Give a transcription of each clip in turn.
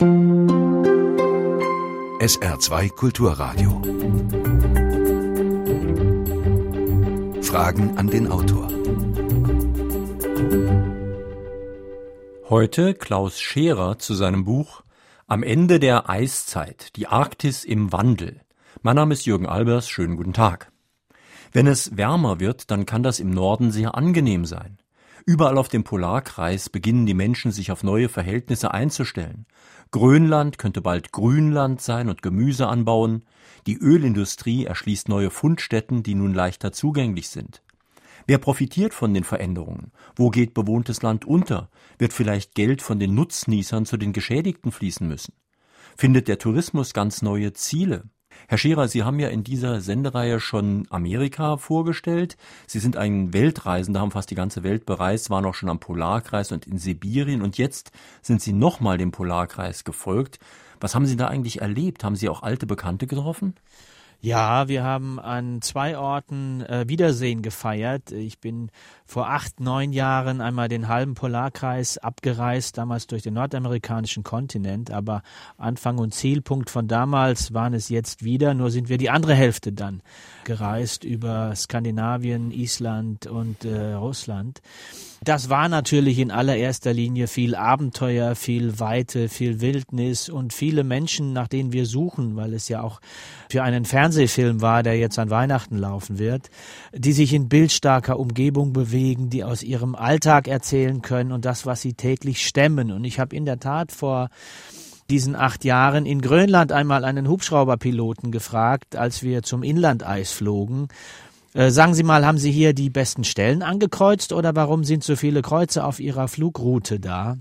SR2 Kulturradio. Fragen an den Autor. Heute Klaus Scherer zu seinem Buch Am Ende der Eiszeit, die Arktis im Wandel. Mein Name ist Jürgen Albers, schönen guten Tag. Wenn es wärmer wird, dann kann das im Norden sehr angenehm sein. Überall auf dem Polarkreis beginnen die Menschen sich auf neue Verhältnisse einzustellen. Grönland könnte bald Grünland sein und Gemüse anbauen. Die Ölindustrie erschließt neue Fundstätten, die nun leichter zugänglich sind. Wer profitiert von den Veränderungen? Wo geht bewohntes Land unter? Wird vielleicht Geld von den Nutznießern zu den Geschädigten fließen müssen? Findet der Tourismus ganz neue Ziele? Herr Scherer, Sie haben ja in dieser Sendereihe schon Amerika vorgestellt. Sie sind ein Weltreisender, haben fast die ganze Welt bereist, waren auch schon am Polarkreis und in Sibirien und jetzt sind Sie nochmal dem Polarkreis gefolgt. Was haben Sie da eigentlich erlebt? Haben Sie auch alte Bekannte getroffen? Ja, wir haben an zwei Orten äh, Wiedersehen gefeiert. Ich bin vor acht, neun Jahren einmal den halben Polarkreis abgereist, damals durch den nordamerikanischen Kontinent. Aber Anfang und Zielpunkt von damals waren es jetzt wieder, nur sind wir die andere Hälfte dann gereist über Skandinavien, Island und äh, Russland. Das war natürlich in allererster Linie viel Abenteuer, viel Weite, viel Wildnis und viele Menschen, nach denen wir suchen, weil es ja auch für einen Fernsehfilm war, der jetzt an Weihnachten laufen wird, die sich in bildstarker Umgebung bewegen, die aus ihrem Alltag erzählen können und das, was sie täglich stemmen. Und ich habe in der Tat vor diesen acht Jahren in Grönland einmal einen Hubschrauberpiloten gefragt, als wir zum Inlandeis flogen, äh, sagen Sie mal, haben Sie hier die besten Stellen angekreuzt oder warum sind so viele Kreuze auf Ihrer Flugroute da?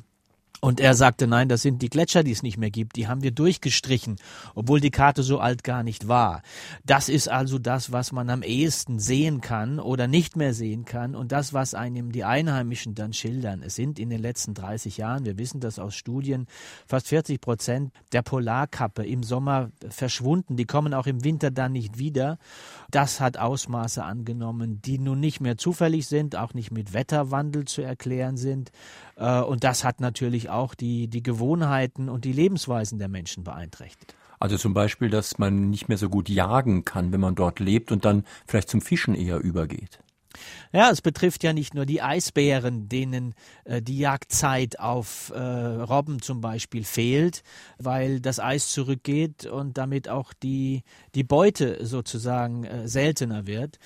Und er sagte, nein, das sind die Gletscher, die es nicht mehr gibt. Die haben wir durchgestrichen, obwohl die Karte so alt gar nicht war. Das ist also das, was man am ehesten sehen kann oder nicht mehr sehen kann und das, was einem die Einheimischen dann schildern. Es sind in den letzten 30 Jahren, wir wissen das aus Studien, fast 40 Prozent der Polarkappe im Sommer verschwunden. Die kommen auch im Winter dann nicht wieder. Das hat Ausmaße angenommen, die nun nicht mehr zufällig sind, auch nicht mit Wetterwandel zu erklären sind. Äh, und das hat natürlich auch die, die Gewohnheiten und die Lebensweisen der Menschen beeinträchtigt. Also zum Beispiel, dass man nicht mehr so gut jagen kann, wenn man dort lebt und dann vielleicht zum Fischen eher übergeht. Ja, es betrifft ja nicht nur die Eisbären, denen äh, die Jagdzeit auf äh, Robben zum Beispiel fehlt, weil das Eis zurückgeht und damit auch die, die Beute sozusagen äh, seltener wird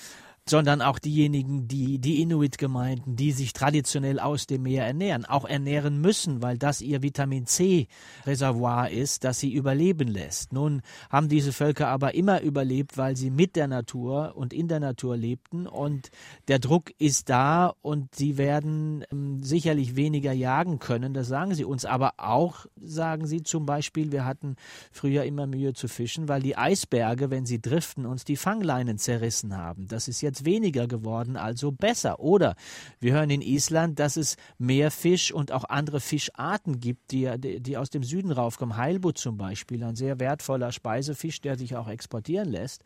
sondern auch diejenigen, die, die Inuit-Gemeinden, die sich traditionell aus dem Meer ernähren, auch ernähren müssen, weil das ihr Vitamin C-Reservoir ist, das sie überleben lässt. Nun haben diese Völker aber immer überlebt, weil sie mit der Natur und in der Natur lebten und der Druck ist da und sie werden ähm, sicherlich weniger jagen können, das sagen sie uns, aber auch sagen sie zum Beispiel, wir hatten früher immer Mühe zu fischen, weil die Eisberge, wenn sie driften, uns die Fangleinen zerrissen haben. Das ist jetzt weniger geworden, also besser. Oder wir hören in Island, dass es mehr Fisch und auch andere Fischarten gibt, die, die aus dem Süden raufkommen. Heilbutt zum Beispiel, ein sehr wertvoller Speisefisch, der sich auch exportieren lässt.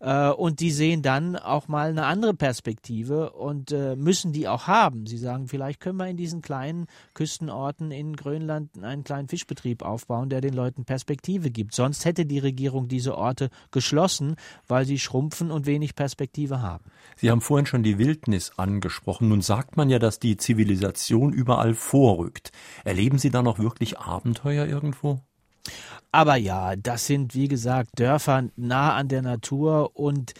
Äh, und die sehen dann auch mal eine andere Perspektive und äh, müssen die auch haben. Sie sagen, vielleicht können wir in diesen kleinen Küstenorten in Grönland einen kleinen Fischbetrieb aufbauen, der den Leuten Perspektive gibt. Sonst hätte die Regierung diese Orte geschlossen, weil sie schrumpfen und wenig Perspektive haben. Sie haben vorhin schon die Wildnis angesprochen. Nun sagt man ja, dass die Zivilisation überall vorrückt. Erleben Sie da noch wirklich Abenteuer irgendwo? Aber ja, das sind, wie gesagt, Dörfer nah an der Natur und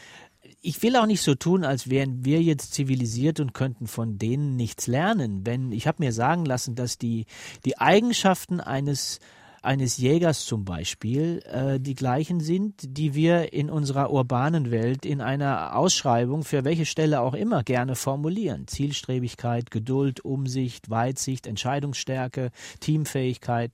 ich will auch nicht so tun, als wären wir jetzt zivilisiert und könnten von denen nichts lernen. Wenn ich habe mir sagen lassen, dass die die Eigenschaften eines eines Jägers zum Beispiel äh, die gleichen sind, die wir in unserer urbanen Welt in einer Ausschreibung für welche Stelle auch immer gerne formulieren. Zielstrebigkeit, Geduld, Umsicht, Weitsicht, Entscheidungsstärke, Teamfähigkeit.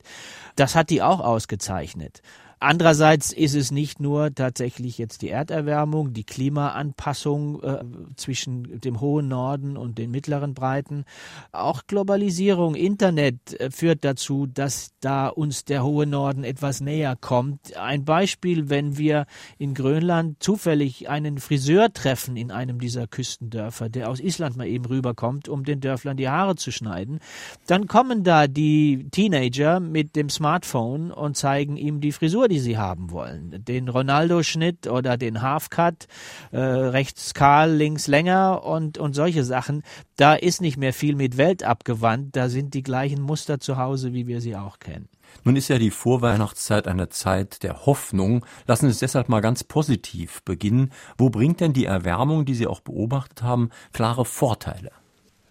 Das hat die auch ausgezeichnet. Andererseits ist es nicht nur tatsächlich jetzt die Erderwärmung, die Klimaanpassung äh, zwischen dem hohen Norden und den mittleren Breiten. Auch Globalisierung, Internet äh, führt dazu, dass da uns der hohe Norden etwas näher kommt. Ein Beispiel, wenn wir in Grönland zufällig einen Friseur treffen in einem dieser Küstendörfer, der aus Island mal eben rüberkommt, um den Dörflern die Haare zu schneiden, dann kommen da die Teenager mit dem Smartphone und zeigen ihm die Frisur Frisur, die sie haben wollen. Den Ronaldo-Schnitt oder den Half-Cut, äh, rechts kahl, links länger und, und solche Sachen. Da ist nicht mehr viel mit Welt abgewandt. Da sind die gleichen Muster zu Hause, wie wir sie auch kennen. Nun ist ja die Vorweihnachtszeit eine Zeit der Hoffnung. Lassen Sie es deshalb mal ganz positiv beginnen. Wo bringt denn die Erwärmung, die Sie auch beobachtet haben, klare Vorteile?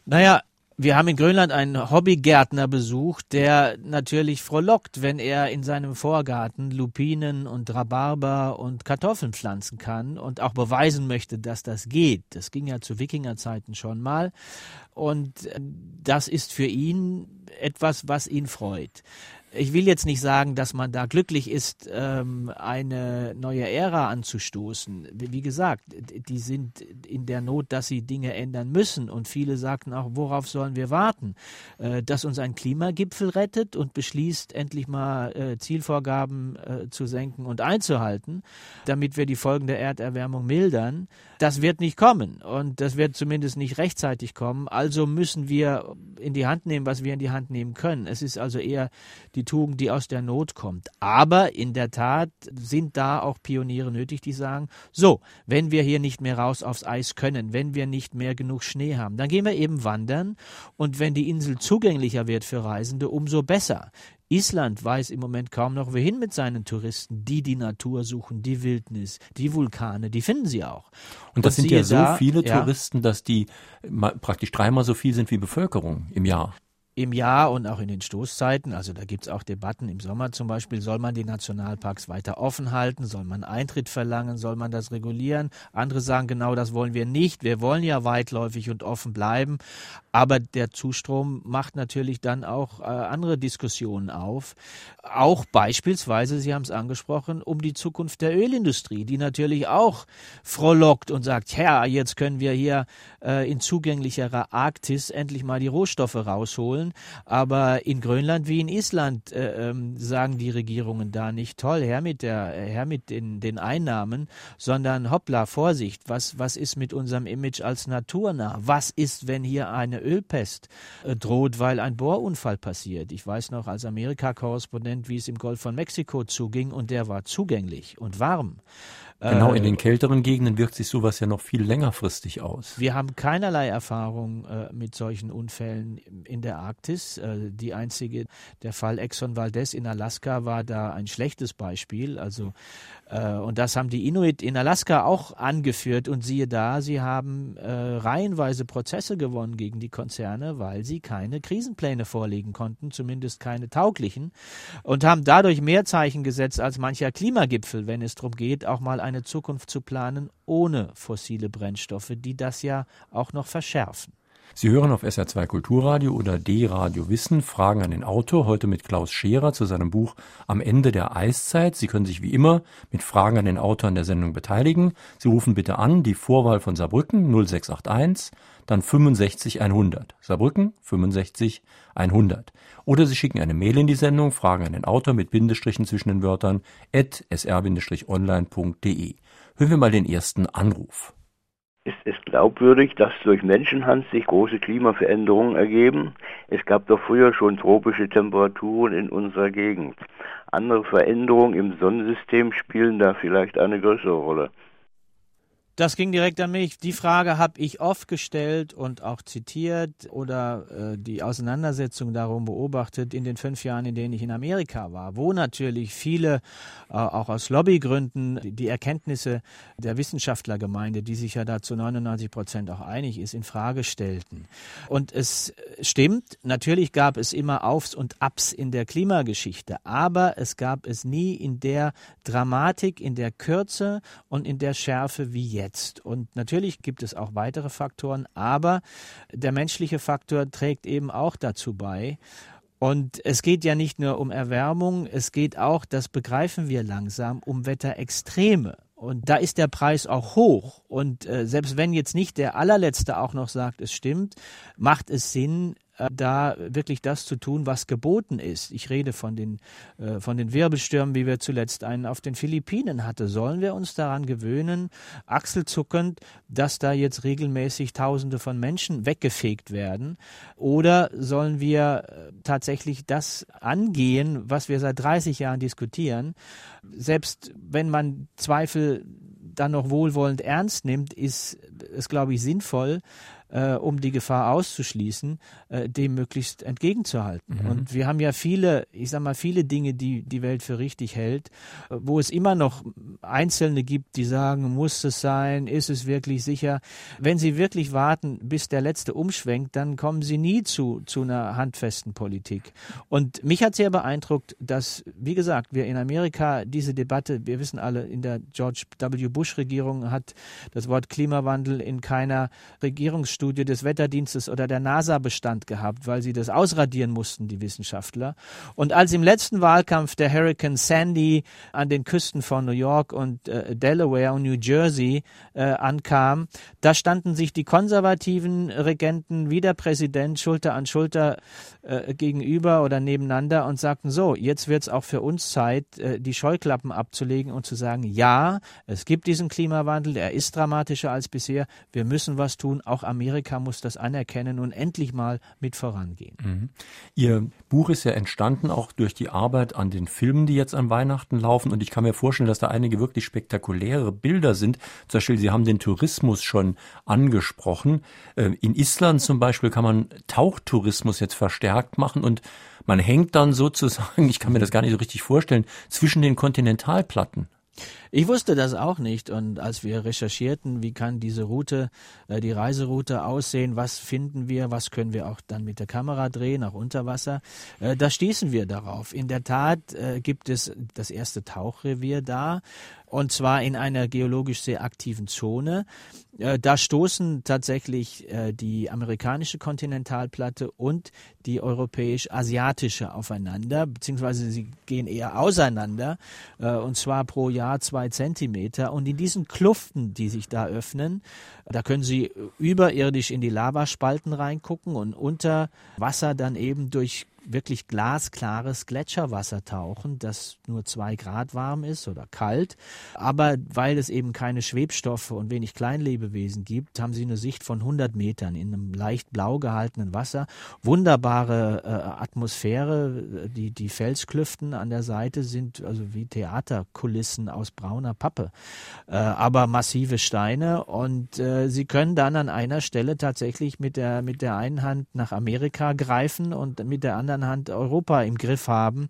Naja, wir haben in Grönland einen Hobbygärtner besucht, der natürlich frohlockt, wenn er in seinem Vorgarten Lupinen und Rhabarber und Kartoffeln pflanzen kann und auch beweisen möchte, dass das geht. Das ging ja zu Wikingerzeiten schon mal. Und äh, das ist für ihn etwas, was ihn freut ich will jetzt nicht sagen, dass man da glücklich ist, ähm, eine neue Ära anzustoßen. Wie gesagt, die sind in der Not, dass sie Dinge ändern müssen. Und viele sagten auch, worauf sollen wir warten? Äh, dass uns ein Klimagipfel rettet und beschließt, endlich mal äh, Zielvorgaben äh, zu senken und einzuhalten, damit wir die Folgen der Erderwärmung mildern. Das wird nicht kommen. Und das wird zumindest nicht rechtzeitig kommen. Also müssen wir in die Hand nehmen, was wir in die Hand nehmen können. Es ist also eher die Tugend, die aus der Not kommt. Aber in der Tat sind da auch Pioniere nötig, die sagen, so, wenn wir hier nicht mehr raus aufs Eis können, wenn wir nicht mehr genug Schnee haben, dann gehen wir eben wandern und wenn die Insel zugänglicher wird für Reisende, umso besser. Island weiß im Moment kaum noch wohin mit seinen Touristen, die die Natur suchen, die Wildnis, die Vulkane, die finden sie auch. Und das und sind ja so da, viele Touristen, ja, dass die praktisch dreimal so viel sind wie Bevölkerung im Jahr im Jahr und auch in den Stoßzeiten, also da gibt es auch Debatten im Sommer zum Beispiel, soll man die Nationalparks weiter offen halten, soll man Eintritt verlangen, soll man das regulieren? Andere sagen, genau das wollen wir nicht. Wir wollen ja weitläufig und offen bleiben, aber der Zustrom macht natürlich dann auch äh, andere Diskussionen auf. Auch beispielsweise, Sie haben es angesprochen, um die Zukunft der Ölindustrie, die natürlich auch frohlockt und sagt, ja, jetzt können wir hier äh, in zugänglicherer Arktis endlich mal die Rohstoffe rausholen wollen. Aber in Grönland wie in Island äh, ähm, sagen die Regierungen da nicht toll, her mit, der, her mit den, den Einnahmen, sondern hoppla, Vorsicht, was, was ist mit unserem Image als naturnah? Was ist, wenn hier eine Ölpest äh, droht, weil ein Bohrunfall passiert? Ich weiß noch als Amerika-Korrespondent, wie es im Golf von Mexiko zuging und der war zugänglich und warm. Genau, in den äh, kälteren Gegenden wirkt sich sowas ja noch viel längerfristig aus. Wir haben keinerlei Erfahrung äh, mit solchen Unfällen in der Arktis. Äh, die einzige, der Fall Exxon Valdez in Alaska war da ein schlechtes Beispiel. Also und das haben die Inuit in Alaska auch angeführt. Und siehe da, sie haben äh, reihenweise Prozesse gewonnen gegen die Konzerne, weil sie keine Krisenpläne vorlegen konnten, zumindest keine tauglichen, und haben dadurch mehr Zeichen gesetzt als mancher Klimagipfel, wenn es darum geht, auch mal eine Zukunft zu planen ohne fossile Brennstoffe, die das ja auch noch verschärfen. Sie hören auf SR2 Kulturradio oder D-Radio Wissen Fragen an den Autor, heute mit Klaus Scherer zu seinem Buch Am Ende der Eiszeit. Sie können sich wie immer mit Fragen an den Autor an der Sendung beteiligen. Sie rufen bitte an, die Vorwahl von Saarbrücken 0681, dann 65 100. Saarbrücken 65 100. Oder Sie schicken eine Mail in die Sendung, Fragen an den Autor mit Bindestrichen zwischen den Wörtern at sr-online.de. Hören wir mal den ersten Anruf. Ist es glaubwürdig, dass durch Menschenhand sich große Klimaveränderungen ergeben? Es gab doch früher schon tropische Temperaturen in unserer Gegend. Andere Veränderungen im Sonnensystem spielen da vielleicht eine größere Rolle. Das ging direkt an mich. Die Frage habe ich oft gestellt und auch zitiert oder äh, die Auseinandersetzung darum beobachtet in den fünf Jahren, in denen ich in Amerika war, wo natürlich viele, äh, auch aus Lobbygründen, die Erkenntnisse der Wissenschaftlergemeinde, die sich ja da zu 99 Prozent auch einig ist, in Frage stellten. Und es stimmt, natürlich gab es immer Aufs und Abs in der Klimageschichte, aber es gab es nie in der Dramatik, in der Kürze und in der Schärfe wie jetzt jetzt. Und natürlich gibt es auch weitere Faktoren, aber der menschliche Faktor trägt eben auch dazu bei. Und es geht ja nicht nur um Erwärmung, es geht auch, das begreifen wir langsam, um Wetterextreme. Und da ist der Preis auch hoch. Und äh, selbst wenn jetzt nicht der allerletzte auch noch sagt, es stimmt, macht es Sinn, da wirklich das zu tun, was geboten ist. Ich rede von den, äh, von den Wirbelstürmen, wie wir zuletzt einen auf den Philippinen hatten. Sollen wir uns daran gewöhnen, achselzuckend, dass da jetzt regelmäßig Tausende von Menschen weggefegt werden? Oder sollen wir äh, tatsächlich das angehen, was wir seit 30 Jahren diskutieren? Selbst wenn man Zweifel dann noch wohlwollend ernst nimmt, ist es, glaube ich, sinnvoll, äh, um die Gefahr auszuschließen, äh, dem möglichst entgegenzuhalten. Mhm. Und wir haben ja viele, ich sag mal, viele Dinge, die die Welt für richtig hält, äh, wo es immer noch Einzelne gibt, die sagen, muss es sein, ist es wirklich sicher. Wenn sie wirklich warten, bis der letzte umschwenkt, dann kommen sie nie zu, zu einer handfesten Politik. Und mich hat sehr beeindruckt, dass, wie gesagt, wir in Amerika diese Debatte, wir wissen alle, in der George W. Bush-Regierung hat das Wort Klimawandel in keiner Regierungsstudie Studie des Wetterdienstes oder der NASA Bestand gehabt, weil sie das ausradieren mussten, die Wissenschaftler. Und als im letzten Wahlkampf der Hurricane Sandy an den Küsten von New York und äh, Delaware und New Jersey äh, ankam, da standen sich die konservativen Regenten wie der Präsident Schulter an Schulter äh, gegenüber oder nebeneinander und sagten so, jetzt wird es auch für uns Zeit, äh, die Scheuklappen abzulegen und zu sagen, ja, es gibt diesen Klimawandel, er ist dramatischer als bisher, wir müssen was tun, auch Amerika Amerika muss das anerkennen und endlich mal mit vorangehen. Mhm. Ihr Buch ist ja entstanden auch durch die Arbeit an den Filmen, die jetzt an Weihnachten laufen. Und ich kann mir vorstellen, dass da einige wirklich spektakuläre Bilder sind. Zum Beispiel, Sie haben den Tourismus schon angesprochen. Äh, in Island zum Beispiel kann man Tauchtourismus jetzt verstärkt machen und man hängt dann sozusagen, ich kann mir das gar nicht so richtig vorstellen, zwischen den Kontinentalplatten. Ich wusste das auch nicht und als wir recherchierten, wie kann diese Route, äh, die Reiseroute aussehen, was finden wir, was können wir auch dann mit der Kamera drehen, auch unter Wasser, äh, da stießen wir darauf. In der Tat äh, gibt es das erste Tauchrevier da und zwar in einer geologisch sehr aktiven Zone. Äh, da stoßen tatsächlich äh, die amerikanische Kontinentalplatte und die europäisch-asiatische aufeinander, beziehungsweise sie gehen eher auseinander, äh, und zwar pro Jahr zwei Zentimeter. Und in diesen Kluften, die sich da öffnen, da können Sie überirdisch in die Lavaspalten reingucken und unter Wasser dann eben durch wirklich glasklares Gletscherwasser tauchen, das nur zwei Grad warm ist oder kalt. Aber weil es eben keine Schwebstoffe und wenig Kleinlebewesen gibt, haben sie eine Sicht von 100 Metern in einem leicht blau gehaltenen Wasser. Wunderbare äh, Atmosphäre. Die, die Felsklüften an der Seite sind also wie Theaterkulissen aus brauner Pappe. Äh, aber massive Steine und äh, sie können dann an einer Stelle tatsächlich mit der, mit der einen Hand nach Amerika greifen und mit der anderen anderen Hand Europa im Griff haben.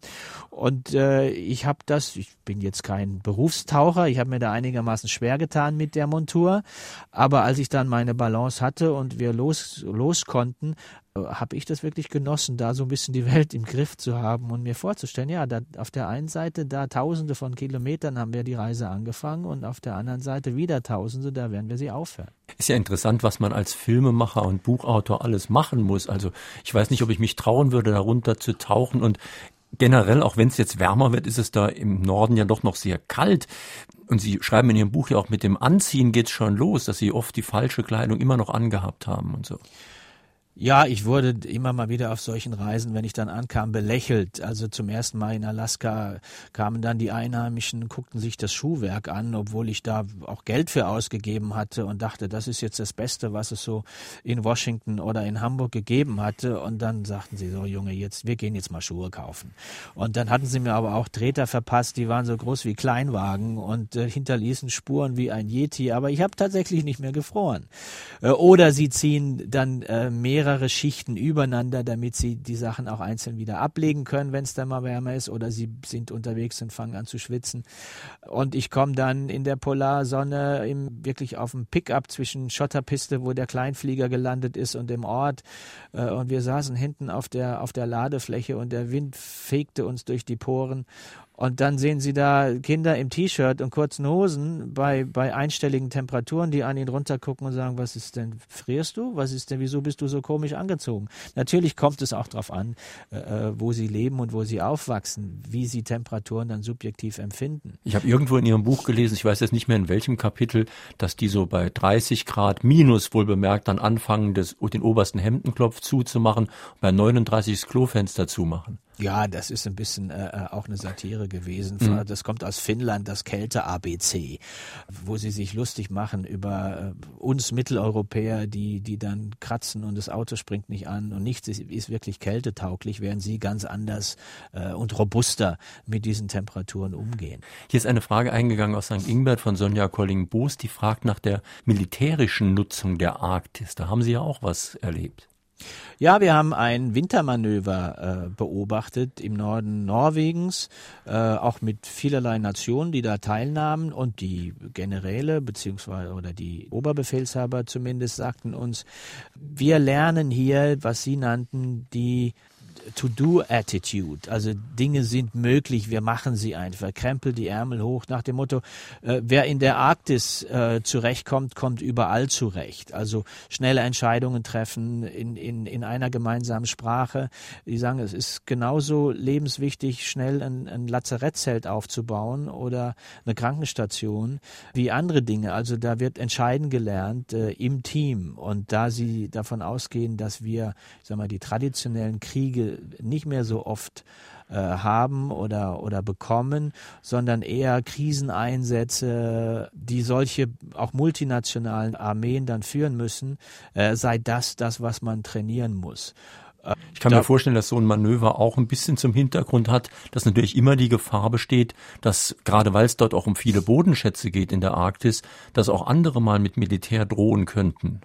Und äh, ich habe das, ich bin jetzt kein Berufstaucher, ich habe mir da einigermaßen schwer getan mit der Montur, aber als ich dann meine Balance hatte und wir los, los konnten, habe ich das wirklich genossen, da so ein bisschen die Welt im Griff zu haben und mir vorzustellen, ja, da auf der einen Seite, da tausende von Kilometern haben wir die Reise angefangen und auf der anderen Seite wieder tausende, da werden wir sie aufhören. Ist ja interessant, was man als Filmemacher und Buchautor alles machen muss. Also ich weiß nicht, ob ich mich trauen würde, darunter zu tauchen und generell, auch wenn es jetzt wärmer wird, ist es da im Norden ja doch noch sehr kalt. Und Sie schreiben in Ihrem Buch ja auch mit dem Anziehen geht's schon los, dass Sie oft die falsche Kleidung immer noch angehabt haben und so. Ja, ich wurde immer mal wieder auf solchen Reisen, wenn ich dann ankam, belächelt. Also zum ersten Mal in Alaska kamen dann die Einheimischen, guckten sich das Schuhwerk an, obwohl ich da auch Geld für ausgegeben hatte und dachte, das ist jetzt das Beste, was es so in Washington oder in Hamburg gegeben hatte. Und dann sagten sie so, Junge, jetzt, wir gehen jetzt mal Schuhe kaufen. Und dann hatten sie mir aber auch Treter verpasst, die waren so groß wie Kleinwagen und äh, hinterließen Spuren wie ein Yeti. Aber ich habe tatsächlich nicht mehr gefroren. Äh, oder sie ziehen dann äh, mehr mehrere Schichten übereinander, damit sie die Sachen auch einzeln wieder ablegen können, wenn es dann mal wärmer ist, oder sie sind unterwegs und fangen an zu schwitzen. Und ich komme dann in der Polarsonne im, wirklich auf dem Pickup zwischen Schotterpiste, wo der Kleinflieger gelandet ist, und dem Ort. Äh, und wir saßen hinten auf der, auf der Ladefläche und der Wind fegte uns durch die Poren. Und dann sehen Sie da Kinder im T-Shirt und kurzen Hosen bei, bei einstelligen Temperaturen, die an ihn runtergucken und sagen, was ist denn, frierst du? Was ist denn, wieso bist du so komisch angezogen? Natürlich kommt es auch darauf an, äh, äh, wo sie leben und wo sie aufwachsen, wie sie Temperaturen dann subjektiv empfinden. Ich habe irgendwo in Ihrem Buch gelesen, ich weiß jetzt nicht mehr in welchem Kapitel, dass die so bei 30 Grad minus wohl bemerkt dann anfangen, das, den obersten Hemdenknopf zuzumachen bei 39 das Klofenster zumachen. Ja, das ist ein bisschen äh, äh auch eine Satire gewesen. Mhm. Das kommt aus Finnland, das Kälte-ABC, wo sie sich lustig machen über äh, uns Mitteleuropäer, die, die dann kratzen und das Auto springt nicht an und nichts ist, ist wirklich kältetauglich, während sie ganz anders äh, und robuster mit diesen Temperaturen umgehen. Hier ist eine Frage eingegangen aus St. Ingbert von Sonja Colling-Boos, die fragt nach der militärischen Nutzung der Arktis. Da haben Sie ja auch was erlebt. Ja, wir haben ein Wintermanöver äh, beobachtet im Norden Norwegens, äh, auch mit vielerlei Nationen, die da teilnahmen. Und die Generäle beziehungsweise oder die Oberbefehlshaber zumindest sagten uns, wir lernen hier, was sie nannten, die To-Do-Attitude. Also Dinge sind möglich, wir machen sie einfach. Krempel die Ärmel hoch nach dem Motto, äh, wer in der Arktis äh, zurechtkommt, kommt überall zurecht. Also schnelle Entscheidungen treffen in, in, in einer gemeinsamen Sprache. Die sagen, es ist genauso lebenswichtig, schnell ein, ein Lazarettzelt aufzubauen oder eine Krankenstation wie andere Dinge. Also da wird entscheiden gelernt äh, im Team. Und da sie davon ausgehen, dass wir, ich sag mal, die traditionellen Kriege nicht mehr so oft äh, haben oder, oder bekommen, sondern eher Kriseneinsätze, die solche auch multinationalen Armeen dann führen müssen, äh, sei das das, was man trainieren muss. Ich kann mir vorstellen, dass so ein Manöver auch ein bisschen zum Hintergrund hat, dass natürlich immer die Gefahr besteht, dass gerade weil es dort auch um viele Bodenschätze geht in der Arktis, dass auch andere mal mit Militär drohen könnten.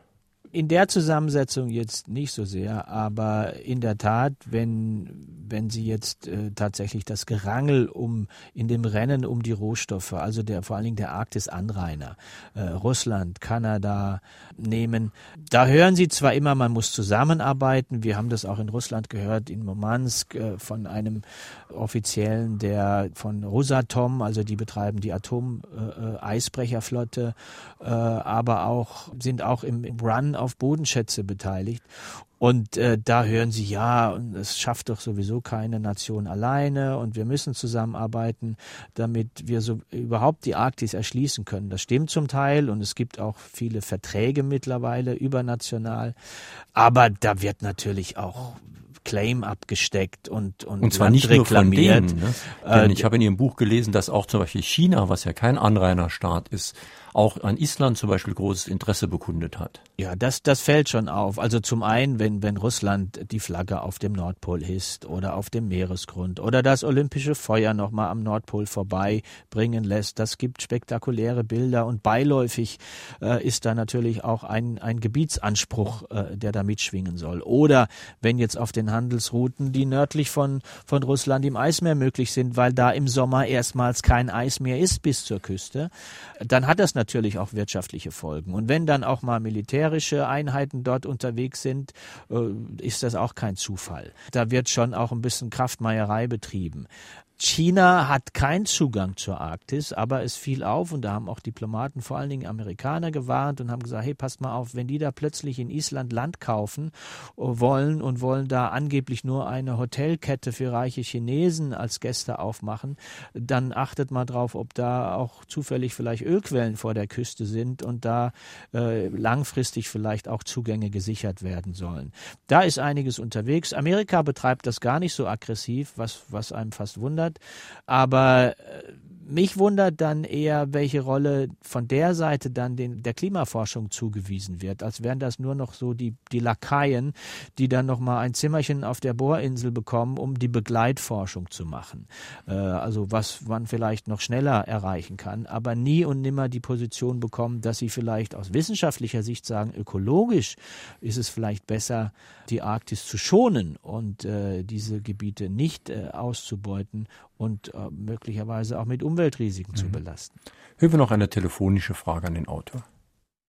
In der Zusammensetzung jetzt nicht so sehr, aber in der Tat, wenn, wenn Sie jetzt äh, tatsächlich das Gerangel um in dem Rennen um die Rohstoffe, also der vor allen Dingen der Arktis-Anrainer, äh, Russland, Kanada nehmen, da hören Sie zwar immer, man muss zusammenarbeiten. Wir haben das auch in Russland gehört, in Murmansk äh, von einem Offiziellen, der von Rosatom, also die betreiben die Atom-Eisbrecherflotte, äh, äh, aber auch sind auch im, im Run auf Bodenschätze beteiligt. Und äh, da hören sie, ja, und es schafft doch sowieso keine Nation alleine und wir müssen zusammenarbeiten, damit wir so überhaupt die Arktis erschließen können. Das stimmt zum Teil und es gibt auch viele Verträge mittlerweile übernational. Aber da wird natürlich auch Claim abgesteckt und und, und zwar nicht reklamiert. nur von denen. Ne? Denn äh, ich habe in Ihrem Buch gelesen, dass auch zum Beispiel China, was ja kein Anrainerstaat ist, auch an Island zum Beispiel großes Interesse bekundet hat. Ja, das, das fällt schon auf. Also zum einen, wenn, wenn Russland die Flagge auf dem Nordpol hisst oder auf dem Meeresgrund oder das olympische Feuer nochmal am Nordpol vorbeibringen lässt, das gibt spektakuläre Bilder und beiläufig äh, ist da natürlich auch ein, ein Gebietsanspruch, äh, der da mitschwingen soll. Oder wenn jetzt auf den Handelsrouten, die nördlich von, von Russland im Eismeer möglich sind, weil da im Sommer erstmals kein Eis mehr ist bis zur Küste, dann hat das natürlich auch wirtschaftliche Folgen. Und wenn dann auch mal militärische Einheiten dort unterwegs sind, äh, ist das auch kein Zufall. Da wird schon auch ein bisschen Kraftmeierei betrieben. China hat keinen Zugang zur Arktis, aber es fiel auf und da haben auch Diplomaten, vor allen Dingen Amerikaner, gewarnt und haben gesagt, hey, passt mal auf, wenn die da plötzlich in Island Land kaufen äh, wollen und wollen da angeblich nur eine Hotelkette für reiche Chinesen als Gäste aufmachen, dann achtet mal drauf, ob da auch zufällig vielleicht Ölquellen vor der Küste sind und da äh, langfristig vielleicht auch Zugänge gesichert werden sollen. Da ist einiges unterwegs. Amerika betreibt das gar nicht so aggressiv, was, was einem fast wundert wundert. Aber äh, mich wundert dann eher, welche Rolle von der Seite dann den, der Klimaforschung zugewiesen wird, als wären das nur noch so die, die Lakaien, die dann noch mal ein Zimmerchen auf der Bohrinsel bekommen, um die Begleitforschung zu machen. Äh, also was man vielleicht noch schneller erreichen kann, aber nie und nimmer die Position bekommen, dass sie vielleicht aus wissenschaftlicher Sicht sagen, ökologisch ist es vielleicht besser, die Arktis zu schonen und äh, diese Gebiete nicht äh, auszubeuten und äh, möglicherweise auch mit Umweltrisiken mhm. zu belasten. Hören wir noch eine telefonische Frage an den Autor.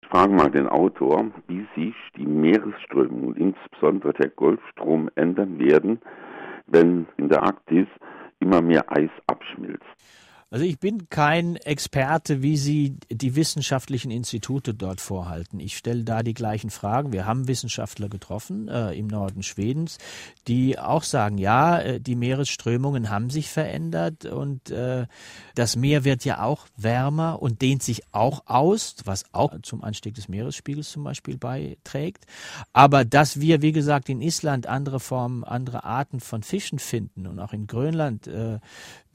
Ich frage mal den Autor, wie sich die Meeresströmung und insbesondere der Golfstrom ändern werden, wenn in der Arktis immer mehr Eis abschmilzt. Also ich bin kein Experte, wie Sie die wissenschaftlichen Institute dort vorhalten. Ich stelle da die gleichen Fragen. Wir haben Wissenschaftler getroffen äh, im Norden Schwedens, die auch sagen, ja, äh, die Meeresströmungen haben sich verändert und äh, das Meer wird ja auch wärmer und dehnt sich auch aus, was auch zum Anstieg des Meeresspiegels zum Beispiel beiträgt. Aber dass wir, wie gesagt, in Island andere Formen, andere Arten von Fischen finden und auch in Grönland äh,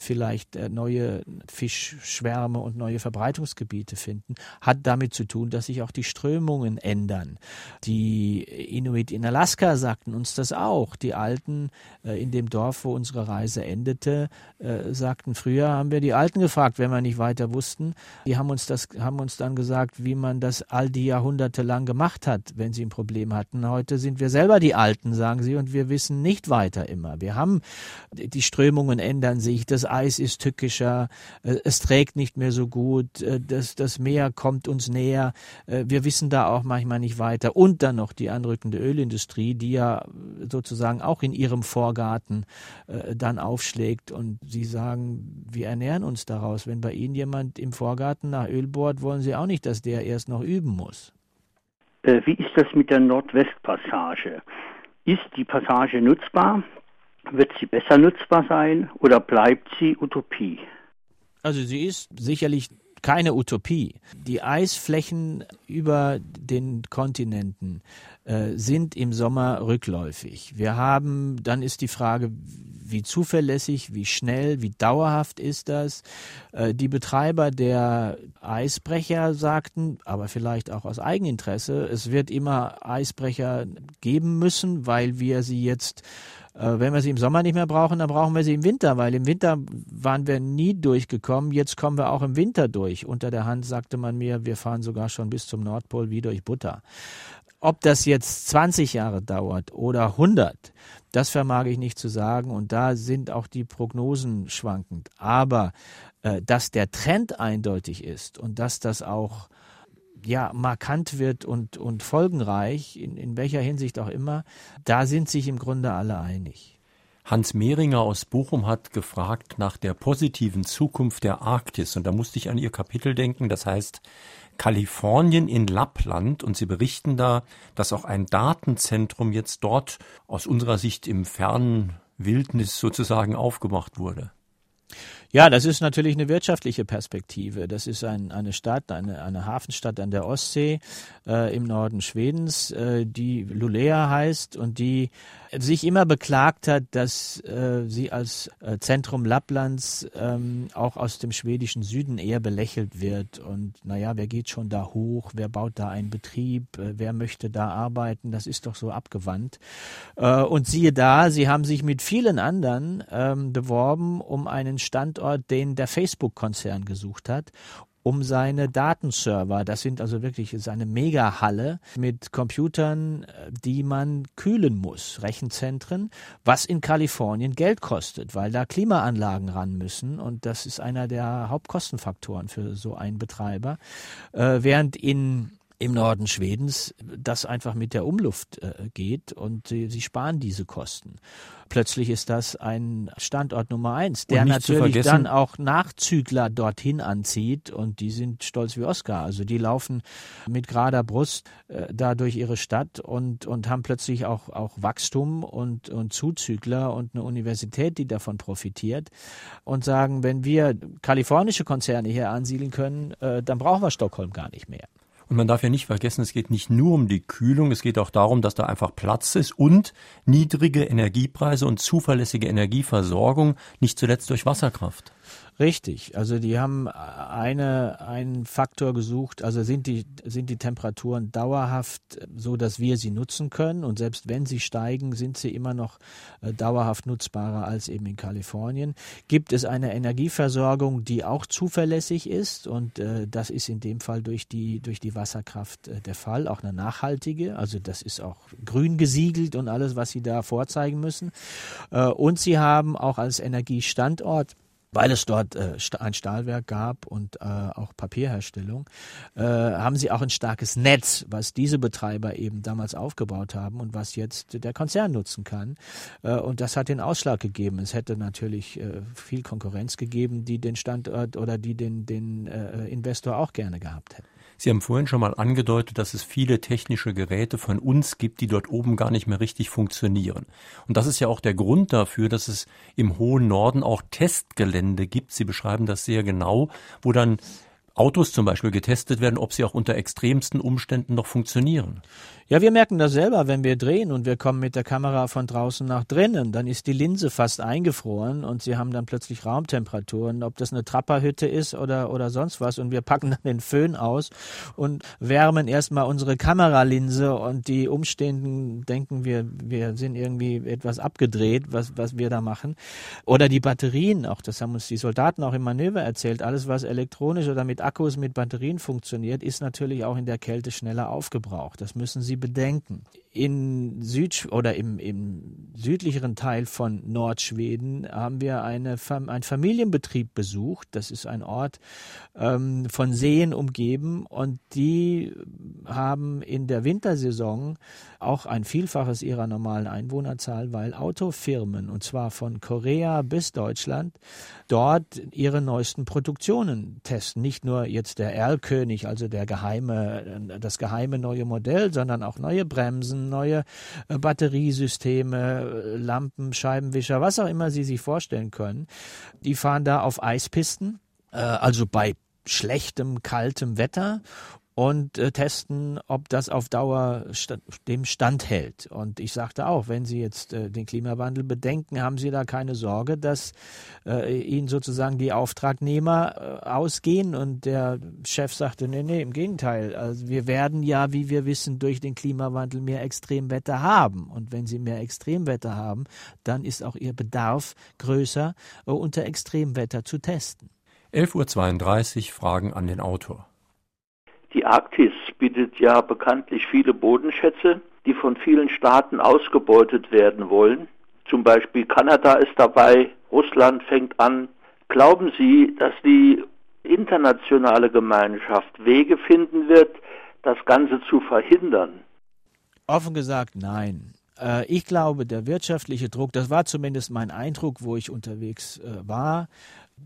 vielleicht äh, neue Fischschwärme und neue Verbreitungsgebiete finden, hat damit zu tun, dass sich auch die Strömungen ändern. Die Inuit in Alaska sagten uns das auch. Die Alten äh, in dem Dorf, wo unsere Reise endete, äh, sagten, früher haben wir die Alten gefragt, wenn wir nicht weiter wussten. Die haben uns das, haben uns dann gesagt, wie man das all die Jahrhunderte lang gemacht hat, wenn sie ein Problem hatten. Heute sind wir selber die Alten, sagen sie, und wir wissen nicht weiter immer. Wir haben, die Strömungen ändern sich, das Eis ist tückischer, äh, es trägt nicht mehr so gut, äh, das, das Meer kommt uns näher, äh, wir wissen da auch manchmal nicht weiter. Und dann noch die anrückende Ölindustrie, die ja sozusagen auch in ihrem Vorgarten dann aufschlägt und sie sagen, wir ernähren uns daraus. Wenn bei Ihnen jemand im Vorgarten nach Öl bohrt, wollen Sie auch nicht, dass der erst noch üben muss. Wie ist das mit der Nordwestpassage? Ist die Passage nutzbar? Wird sie besser nutzbar sein oder bleibt sie Utopie? Also sie ist sicherlich keine Utopie. Die Eisflächen über den Kontinenten äh, sind im Sommer rückläufig. Wir haben, dann ist die Frage, wie zuverlässig, wie schnell, wie dauerhaft ist das? Äh, die Betreiber der Eisbrecher sagten, aber vielleicht auch aus Eigeninteresse, es wird immer Eisbrecher geben müssen, weil wir sie jetzt äh, wenn wir sie im Sommer nicht mehr brauchen, dann brauchen wir sie im Winter, weil im Winter waren wir nie durchgekommen. Jetzt kommen wir auch im Winter durch. Unter der Hand sagte man mir, wir fahren sogar schon bis zum Nordpol wie durch Butter. Ob das jetzt 20 Jahre dauert oder 100, das vermag ich nicht zu sagen und da sind auch die Prognosen schwankend. Aber äh, dass der Trend eindeutig ist und dass das auch ja, markant wird und, und folgenreich, in, in welcher Hinsicht auch immer, da sind sich im Grunde alle einig. Hans Mehringer aus Bochum hat gefragt nach der positiven Zukunft der Arktis. Und da musste ich an Ihr Kapitel denken, das heißt Kalifornien in Lappland. Und Sie berichten da, dass auch ein Datenzentrum jetzt dort aus unserer Sicht im fernen Wildnis sozusagen aufgemacht wurde. Ja, das ist natürlich eine wirtschaftliche Perspektive. Das ist ein, eine Stadt, eine, eine Hafenstadt an der Ostsee äh, im Norden Schwedens, äh, die Lulea heißt und die sich immer beklagt hat, dass äh, sie als äh, Zentrum Lapplands ähm, auch aus dem schwedischen Süden eher belächelt wird. Und naja, wer geht schon da hoch? Wer baut da einen Betrieb? Äh, wer möchte da arbeiten? Das ist doch so abgewandt. Äh, und siehe da, sie haben sich mit vielen anderen ähm, beworben um einen Standort, den der Facebook-Konzern gesucht hat um seine Datenserver. Das sind also wirklich seine Megahalle mit Computern, äh, die man kühlen muss, Rechenzentren, was in Kalifornien Geld kostet, weil da Klimaanlagen ran müssen und das ist einer der Hauptkostenfaktoren für so einen Betreiber. Äh, während in im Norden Schwedens das einfach mit der Umluft äh, geht und sie, sparen diese Kosten. Plötzlich ist das ein Standort Nummer eins, der natürlich dann auch Nachzügler dorthin anzieht und die sind stolz wie Oscar. Also die laufen mit gerader Brust äh, da durch ihre Stadt und, und haben plötzlich auch, auch Wachstum und, und Zuzügler und eine Universität, die davon profitiert und sagen, wenn wir kalifornische Konzerne hier ansiedeln können, äh, dann brauchen wir Stockholm gar nicht mehr. Und man darf ja nicht vergessen, es geht nicht nur um die Kühlung, es geht auch darum, dass da einfach Platz ist und niedrige Energiepreise und zuverlässige Energieversorgung, nicht zuletzt durch Wasserkraft. Richtig, also die haben eine, einen Faktor gesucht, also sind die, sind die Temperaturen dauerhaft so, dass wir sie nutzen können? Und selbst wenn sie steigen, sind sie immer noch äh, dauerhaft nutzbarer als eben in Kalifornien. Gibt es eine Energieversorgung, die auch zuverlässig ist? Und äh, das ist in dem Fall durch die, durch die Wasserkraft äh, der Fall, auch eine nachhaltige, also das ist auch grün gesiegelt und alles, was sie da vorzeigen müssen. Äh, und sie haben auch als Energiestandort weil es dort äh, ein Stahlwerk gab und äh, auch Papierherstellung, äh, haben sie auch ein starkes Netz, was diese Betreiber eben damals aufgebaut haben und was jetzt der Konzern nutzen kann. Äh, und das hat den Ausschlag gegeben. Es hätte natürlich äh, viel Konkurrenz gegeben, die den Standort oder die den, den äh, Investor auch gerne gehabt hätten. Sie haben vorhin schon mal angedeutet, dass es viele technische Geräte von uns gibt, die dort oben gar nicht mehr richtig funktionieren. Und das ist ja auch der Grund dafür, dass es im hohen Norden auch Testgelände gibt. Sie beschreiben das sehr genau, wo dann Autos zum Beispiel getestet werden, ob sie auch unter extremsten Umständen noch funktionieren. Ja, wir merken das selber, wenn wir drehen und wir kommen mit der Kamera von draußen nach drinnen, dann ist die Linse fast eingefroren und sie haben dann plötzlich Raumtemperaturen, ob das eine Trapperhütte ist oder, oder sonst was und wir packen dann den Föhn aus und wärmen erstmal unsere Kameralinse und die Umstehenden denken, wir, wir sind irgendwie etwas abgedreht, was, was wir da machen. Oder die Batterien, auch das haben uns die Soldaten auch im Manöver erzählt, alles was elektronisch oder mit Akkus, mit Batterien funktioniert, ist natürlich auch in der Kälte schneller aufgebraucht. Das müssen sie bedenken. In Süd oder im, im südlicheren Teil von Nordschweden haben wir eine, einen Familienbetrieb besucht. Das ist ein Ort ähm, von Seen umgeben und die haben in der Wintersaison auch ein Vielfaches ihrer normalen Einwohnerzahl, weil Autofirmen, und zwar von Korea bis Deutschland, dort ihre neuesten Produktionen testen. Nicht nur jetzt der Erlkönig, also der geheime, das geheime neue Modell, sondern auch neue Bremsen, neue äh, Batteriesysteme, Lampen, Scheibenwischer, was auch immer Sie sich vorstellen können. Die fahren da auf Eispisten, äh, also bei schlechtem, kaltem Wetter und äh, testen, ob das auf Dauer sta dem Stand hält. Und ich sagte auch, wenn Sie jetzt äh, den Klimawandel bedenken, haben Sie da keine Sorge, dass äh, Ihnen sozusagen die Auftragnehmer äh, ausgehen. Und der Chef sagte, nee, nee, im Gegenteil. Also wir werden ja, wie wir wissen, durch den Klimawandel mehr Extremwetter haben. Und wenn Sie mehr Extremwetter haben, dann ist auch Ihr Bedarf größer, äh, unter Extremwetter zu testen. 11.32 Uhr Fragen an den Autor. Die Arktis bietet ja bekanntlich viele Bodenschätze, die von vielen Staaten ausgebeutet werden wollen. Zum Beispiel Kanada ist dabei, Russland fängt an. Glauben Sie, dass die internationale Gemeinschaft Wege finden wird, das Ganze zu verhindern? Offen gesagt, nein. Äh, ich glaube, der wirtschaftliche Druck, das war zumindest mein Eindruck, wo ich unterwegs äh, war,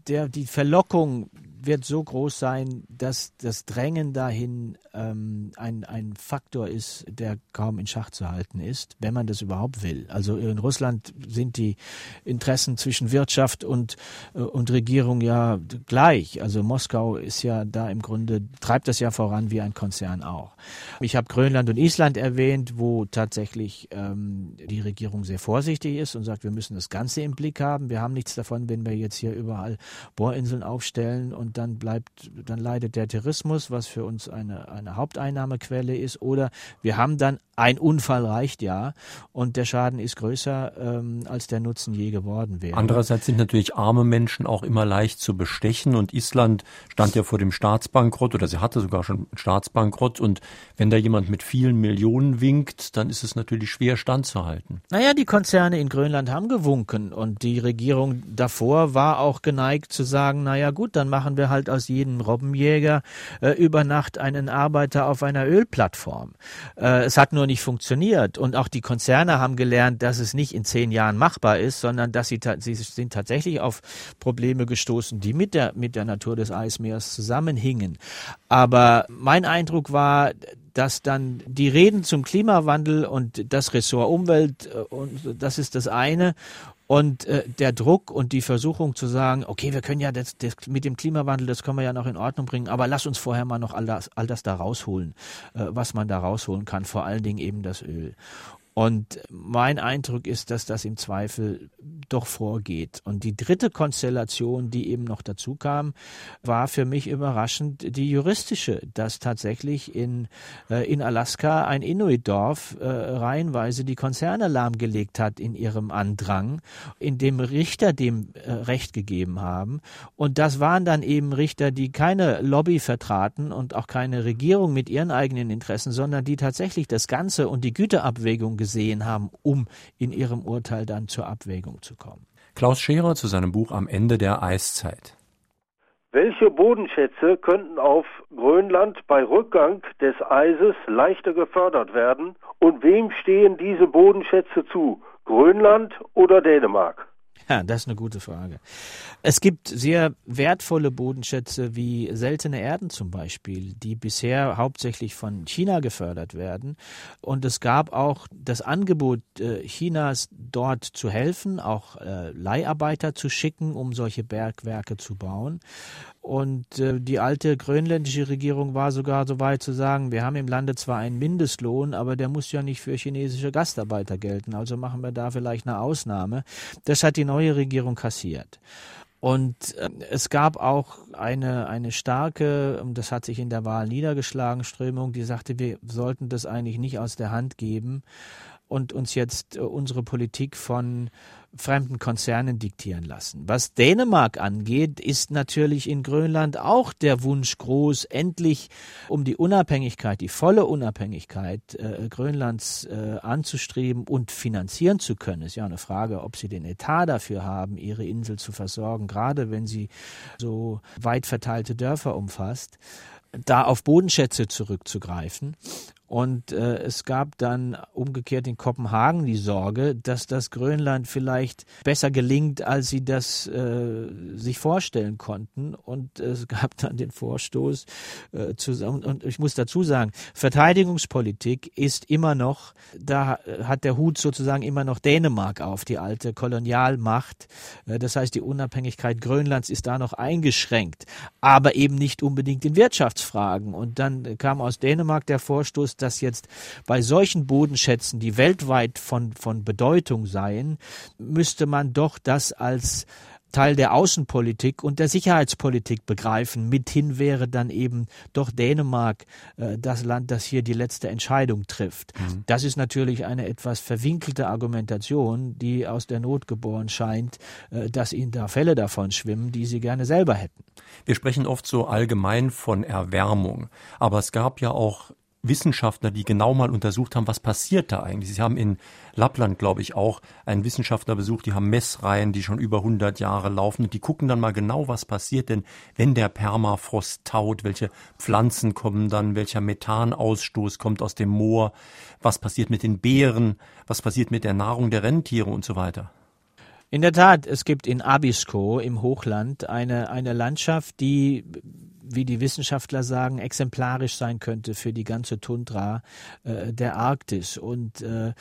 der, die Verlockung wird so groß sein, dass das Drängen dahin ähm, ein, ein Faktor ist, der kaum in Schach zu halten ist, wenn man das überhaupt will. Also in Russland sind die Interessen zwischen Wirtschaft und, äh, und Regierung ja gleich. Also Moskau ist ja da im Grunde, treibt das ja voran wie ein Konzern auch. Ich habe Grönland und Island erwähnt, wo tatsächlich ähm, die Regierung sehr vorsichtig ist und sagt, wir müssen das Ganze im Blick haben. Wir haben nichts davon, wenn wir jetzt hier überall Bohrinseln aufstellen und dann bleibt, dann leidet der Tourismus, was für uns eine, eine Haupteinnahmequelle ist, oder wir haben dann ein Unfall reicht ja und der Schaden ist größer, ähm, als der Nutzen je geworden wäre. Andererseits sind natürlich arme Menschen auch immer leicht zu bestechen und Island stand ja vor dem Staatsbankrott oder sie hatte sogar schon Staatsbankrott und wenn da jemand mit vielen Millionen winkt, dann ist es natürlich schwer standzuhalten. Naja, die Konzerne in Grönland haben gewunken und die Regierung davor war auch geneigt zu sagen, naja gut, dann machen wir halt aus jedem Robbenjäger äh, über Nacht einen Arbeiter auf einer Ölplattform. Äh, es hat nur nicht funktioniert. Und auch die Konzerne haben gelernt, dass es nicht in zehn Jahren machbar ist, sondern dass sie, sie sind tatsächlich auf Probleme gestoßen, die mit der, mit der Natur des Eismeers zusammenhingen. Aber mein Eindruck war, dass dann die Reden zum Klimawandel und das Ressort Umwelt äh, und das ist das eine und äh, der Druck und die Versuchung zu sagen, okay, wir können ja das, das, mit dem Klimawandel, das können wir ja noch in Ordnung bringen, aber lass uns vorher mal noch all das, all das da rausholen, äh, was man da rausholen kann, vor allen Dingen eben das Öl. Und mein Eindruck ist, dass das im Zweifel doch vorgeht. Und die dritte Konstellation, die eben noch dazu kam, war für mich überraschend die juristische, dass tatsächlich in, äh, in Alaska ein Inuit-Dorf äh, reihenweise die Konzerne lahmgelegt hat in ihrem Andrang, in dem Richter dem äh, Recht gegeben haben. Und das waren dann eben Richter, die keine Lobby vertraten und auch keine Regierung mit ihren eigenen Interessen, sondern die tatsächlich das Ganze und die Güterabwägung gesehen haben, um in ihrem Urteil dann zur Abwägung zu kommen. Klaus Scherer zu seinem Buch Am Ende der Eiszeit. Welche Bodenschätze könnten auf Grönland bei Rückgang des Eises leichter gefördert werden und wem stehen diese Bodenschätze zu? Grönland oder Dänemark? Ja, das ist eine gute Frage. Es gibt sehr wertvolle Bodenschätze wie seltene Erden zum Beispiel, die bisher hauptsächlich von China gefördert werden. Und es gab auch das Angebot äh, Chinas, dort zu helfen, auch äh, Leiharbeiter zu schicken, um solche Bergwerke zu bauen. Und äh, die alte grönländische Regierung war sogar so weit zu sagen, wir haben im Lande zwar einen Mindestlohn, aber der muss ja nicht für chinesische Gastarbeiter gelten. Also machen wir da vielleicht eine Ausnahme. Das hat die neue Regierung kassiert. Und äh, es gab auch eine, eine starke, das hat sich in der Wahl niedergeschlagen, Strömung, die sagte, wir sollten das eigentlich nicht aus der Hand geben und uns jetzt äh, unsere Politik von fremden Konzernen diktieren lassen. Was Dänemark angeht, ist natürlich in Grönland auch der Wunsch groß, endlich um die Unabhängigkeit, die volle Unabhängigkeit äh, Grönlands äh, anzustreben und finanzieren zu können. Ist ja eine Frage, ob sie den Etat dafür haben, ihre Insel zu versorgen, gerade wenn sie so weit verteilte Dörfer umfasst da auf Bodenschätze zurückzugreifen. Und äh, es gab dann umgekehrt in Kopenhagen die Sorge, dass das Grönland vielleicht besser gelingt, als sie das äh, sich vorstellen konnten. Und es gab dann den Vorstoß äh, zu und, und ich muss dazu sagen, Verteidigungspolitik ist immer noch, da hat der Hut sozusagen immer noch Dänemark auf, die alte Kolonialmacht. Äh, das heißt, die Unabhängigkeit Grönlands ist da noch eingeschränkt, aber eben nicht unbedingt in Wirtschaftsfragen. Und dann kam aus Dänemark der Vorstoß, dass jetzt bei solchen Bodenschätzen, die weltweit von, von Bedeutung seien, müsste man doch das als Teil der Außenpolitik und der Sicherheitspolitik begreifen. Mithin wäre dann eben doch Dänemark äh, das Land, das hier die letzte Entscheidung trifft. Mhm. Das ist natürlich eine etwas verwinkelte Argumentation, die aus der Not geboren scheint, äh, dass ihnen da Fälle davon schwimmen, die sie gerne selber hätten. Wir sprechen oft so allgemein von Erwärmung, aber es gab ja auch Wissenschaftler, die genau mal untersucht haben, was passiert da eigentlich. Sie haben in Lappland, glaube ich, auch einen Wissenschaftler besucht, die haben Messreihen, die schon über 100 Jahre laufen. Und die gucken dann mal genau, was passiert denn, wenn der Permafrost taut, welche Pflanzen kommen dann, welcher Methanausstoß kommt aus dem Moor, was passiert mit den Beeren, was passiert mit der Nahrung der Rentiere und so weiter. In der Tat, es gibt in Abisko im Hochland eine, eine Landschaft, die wie die Wissenschaftler sagen, exemplarisch sein könnte für die ganze Tundra äh, der Arktis. Und äh,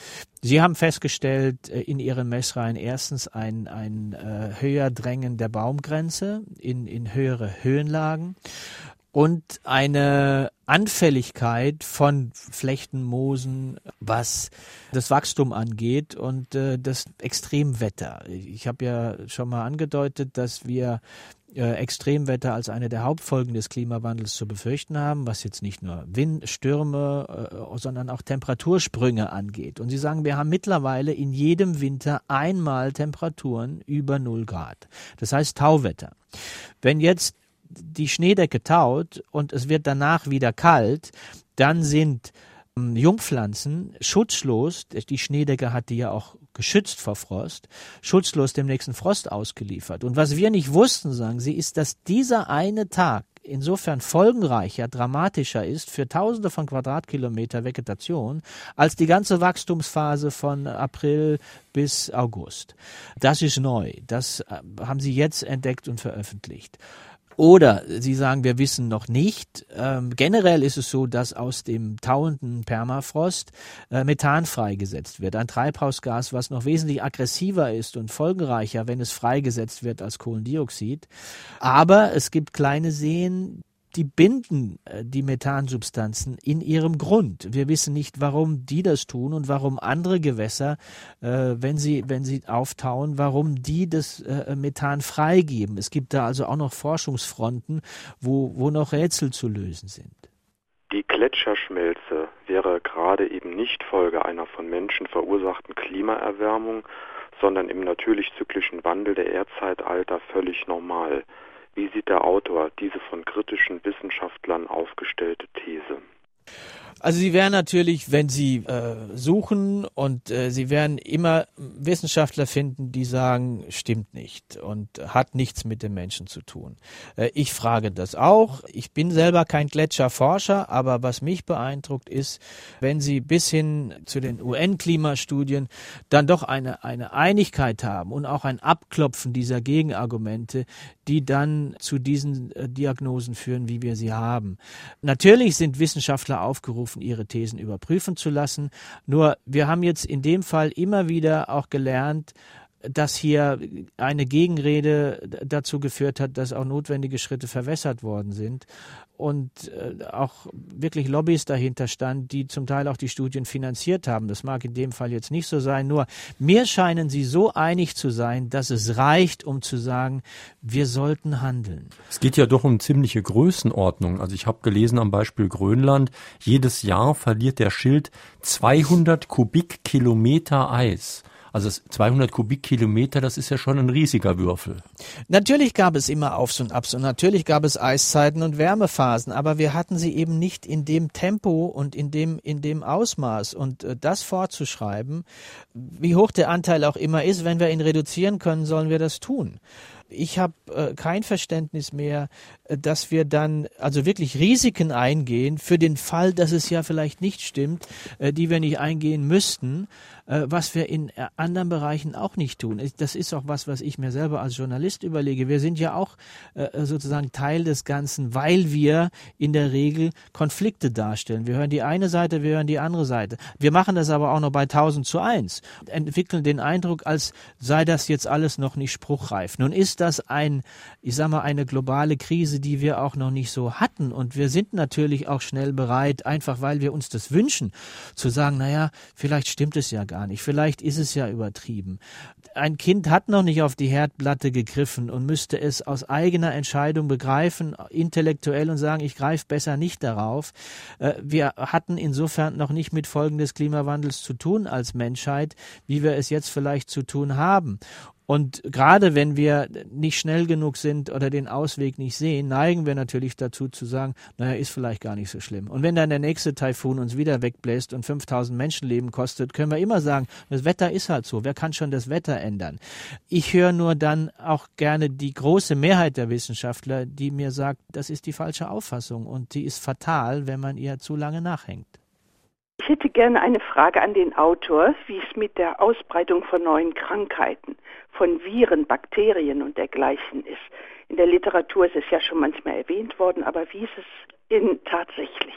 sie haben festgestellt äh, in ihren Messreihen erstens ein, ein äh, höher Drängen der Baumgrenze in, in höhere Höhenlagen und eine Anfälligkeit von Flechtenmoosen, was das Wachstum angeht und äh, das Extremwetter. Ich habe ja schon mal angedeutet, dass wir Extremwetter als eine der Hauptfolgen des Klimawandels zu befürchten haben, was jetzt nicht nur Wind, Stürme, äh, sondern auch Temperatursprünge angeht. Und Sie sagen, wir haben mittlerweile in jedem Winter einmal Temperaturen über 0 Grad. Das heißt Tauwetter. Wenn jetzt die Schneedecke taut und es wird danach wieder kalt, dann sind ähm, Jungpflanzen schutzlos, die Schneedecke hat die ja auch geschützt vor Frost, schutzlos dem nächsten Frost ausgeliefert. Und was wir nicht wussten, sagen sie, ist, dass dieser eine Tag insofern folgenreicher, dramatischer ist für Tausende von Quadratkilometer Vegetation als die ganze Wachstumsphase von April bis August. Das ist neu. Das äh, haben sie jetzt entdeckt und veröffentlicht. Oder Sie sagen, wir wissen noch nicht. Ähm, generell ist es so, dass aus dem tauenden Permafrost äh, Methan freigesetzt wird. Ein Treibhausgas, was noch wesentlich aggressiver ist und folgenreicher, wenn es freigesetzt wird als Kohlendioxid. Aber es gibt kleine Seen, die binden äh, die Methansubstanzen in ihrem Grund. Wir wissen nicht, warum die das tun und warum andere Gewässer, äh, wenn sie, wenn sie auftauen, warum die das äh, Methan freigeben. Es gibt da also auch noch Forschungsfronten, wo, wo noch Rätsel zu lösen sind. Die Gletscherschmelze wäre gerade eben nicht Folge einer von Menschen verursachten Klimaerwärmung, sondern im natürlich zyklischen Wandel der Erdzeitalter völlig normal. Wie sieht der Autor diese von kritischen Wissenschaftlern aufgestellte These? Also Sie werden natürlich, wenn Sie äh, suchen und äh, Sie werden immer Wissenschaftler finden, die sagen, stimmt nicht und hat nichts mit dem Menschen zu tun. Äh, ich frage das auch. Ich bin selber kein Gletscherforscher, aber was mich beeindruckt ist, wenn Sie bis hin zu den UN-Klimastudien dann doch eine, eine Einigkeit haben und auch ein Abklopfen dieser Gegenargumente, die dann zu diesen äh, Diagnosen führen, wie wir sie haben. Natürlich sind Wissenschaftler aufgerufen, ihre Thesen überprüfen zu lassen. Nur wir haben jetzt in dem Fall immer wieder auch gelernt, dass hier eine Gegenrede dazu geführt hat, dass auch notwendige Schritte verwässert worden sind und äh, auch wirklich Lobbys dahinter stand, die zum Teil auch die Studien finanziert haben. Das mag in dem Fall jetzt nicht so sein, nur mir scheinen sie so einig zu sein, dass es reicht, um zu sagen, wir sollten handeln. Es geht ja doch um ziemliche Größenordnung. Also ich habe gelesen am Beispiel Grönland, jedes Jahr verliert der Schild 200 Kubikkilometer Eis. Also 200 Kubikkilometer, das ist ja schon ein riesiger Würfel. Natürlich gab es immer Aufs und Abs und natürlich gab es Eiszeiten und Wärmephasen, aber wir hatten sie eben nicht in dem Tempo und in dem, in dem Ausmaß. Und äh, das vorzuschreiben, wie hoch der Anteil auch immer ist, wenn wir ihn reduzieren können, sollen wir das tun. Ich habe äh, kein Verständnis mehr, dass wir dann also wirklich Risiken eingehen für den Fall, dass es ja vielleicht nicht stimmt, äh, die wir nicht eingehen müssten, äh, was wir in äh, anderen Bereichen auch nicht tun. Das ist auch was, was ich mir selber als Journalist überlege. Wir sind ja auch sozusagen Teil des Ganzen, weil wir in der Regel Konflikte darstellen. Wir hören die eine Seite, wir hören die andere Seite. Wir machen das aber auch noch bei 1000 zu 1, entwickeln den Eindruck, als sei das jetzt alles noch nicht spruchreif. Nun ist das ein, ich sag mal, eine globale Krise, die wir auch noch nicht so hatten. Und wir sind natürlich auch schnell bereit, einfach weil wir uns das wünschen, zu sagen, naja, vielleicht stimmt es ja gar nicht, vielleicht ist es ja übertrieben. Ein Kind hat noch nicht auf die Herdplatte gegriffen und müsste es aus eigener Entscheidung begreifen, intellektuell und sagen, ich greife besser nicht darauf. Äh, wir hatten insofern noch nicht mit Folgen des Klimawandels zu tun als Menschheit, wie wir es jetzt vielleicht zu tun haben. Und gerade wenn wir nicht schnell genug sind oder den Ausweg nicht sehen, neigen wir natürlich dazu zu sagen, naja, ist vielleicht gar nicht so schlimm. Und wenn dann der nächste Taifun uns wieder wegbläst und 5000 Menschenleben kostet, können wir immer sagen, das Wetter ist halt so. Wer kann schon das Wetter ändern? Ich höre nur dann auch gerne die große Mehrheit der Wissenschaftler, die mir sagt, das ist die falsche Auffassung und die ist fatal, wenn man ihr zu lange nachhängt. Ich hätte gerne eine Frage an den Autor, wie es mit der Ausbreitung von neuen Krankheiten, von Viren, Bakterien und dergleichen ist. In der Literatur ist es ja schon manchmal erwähnt worden, aber wie ist es denn tatsächlich?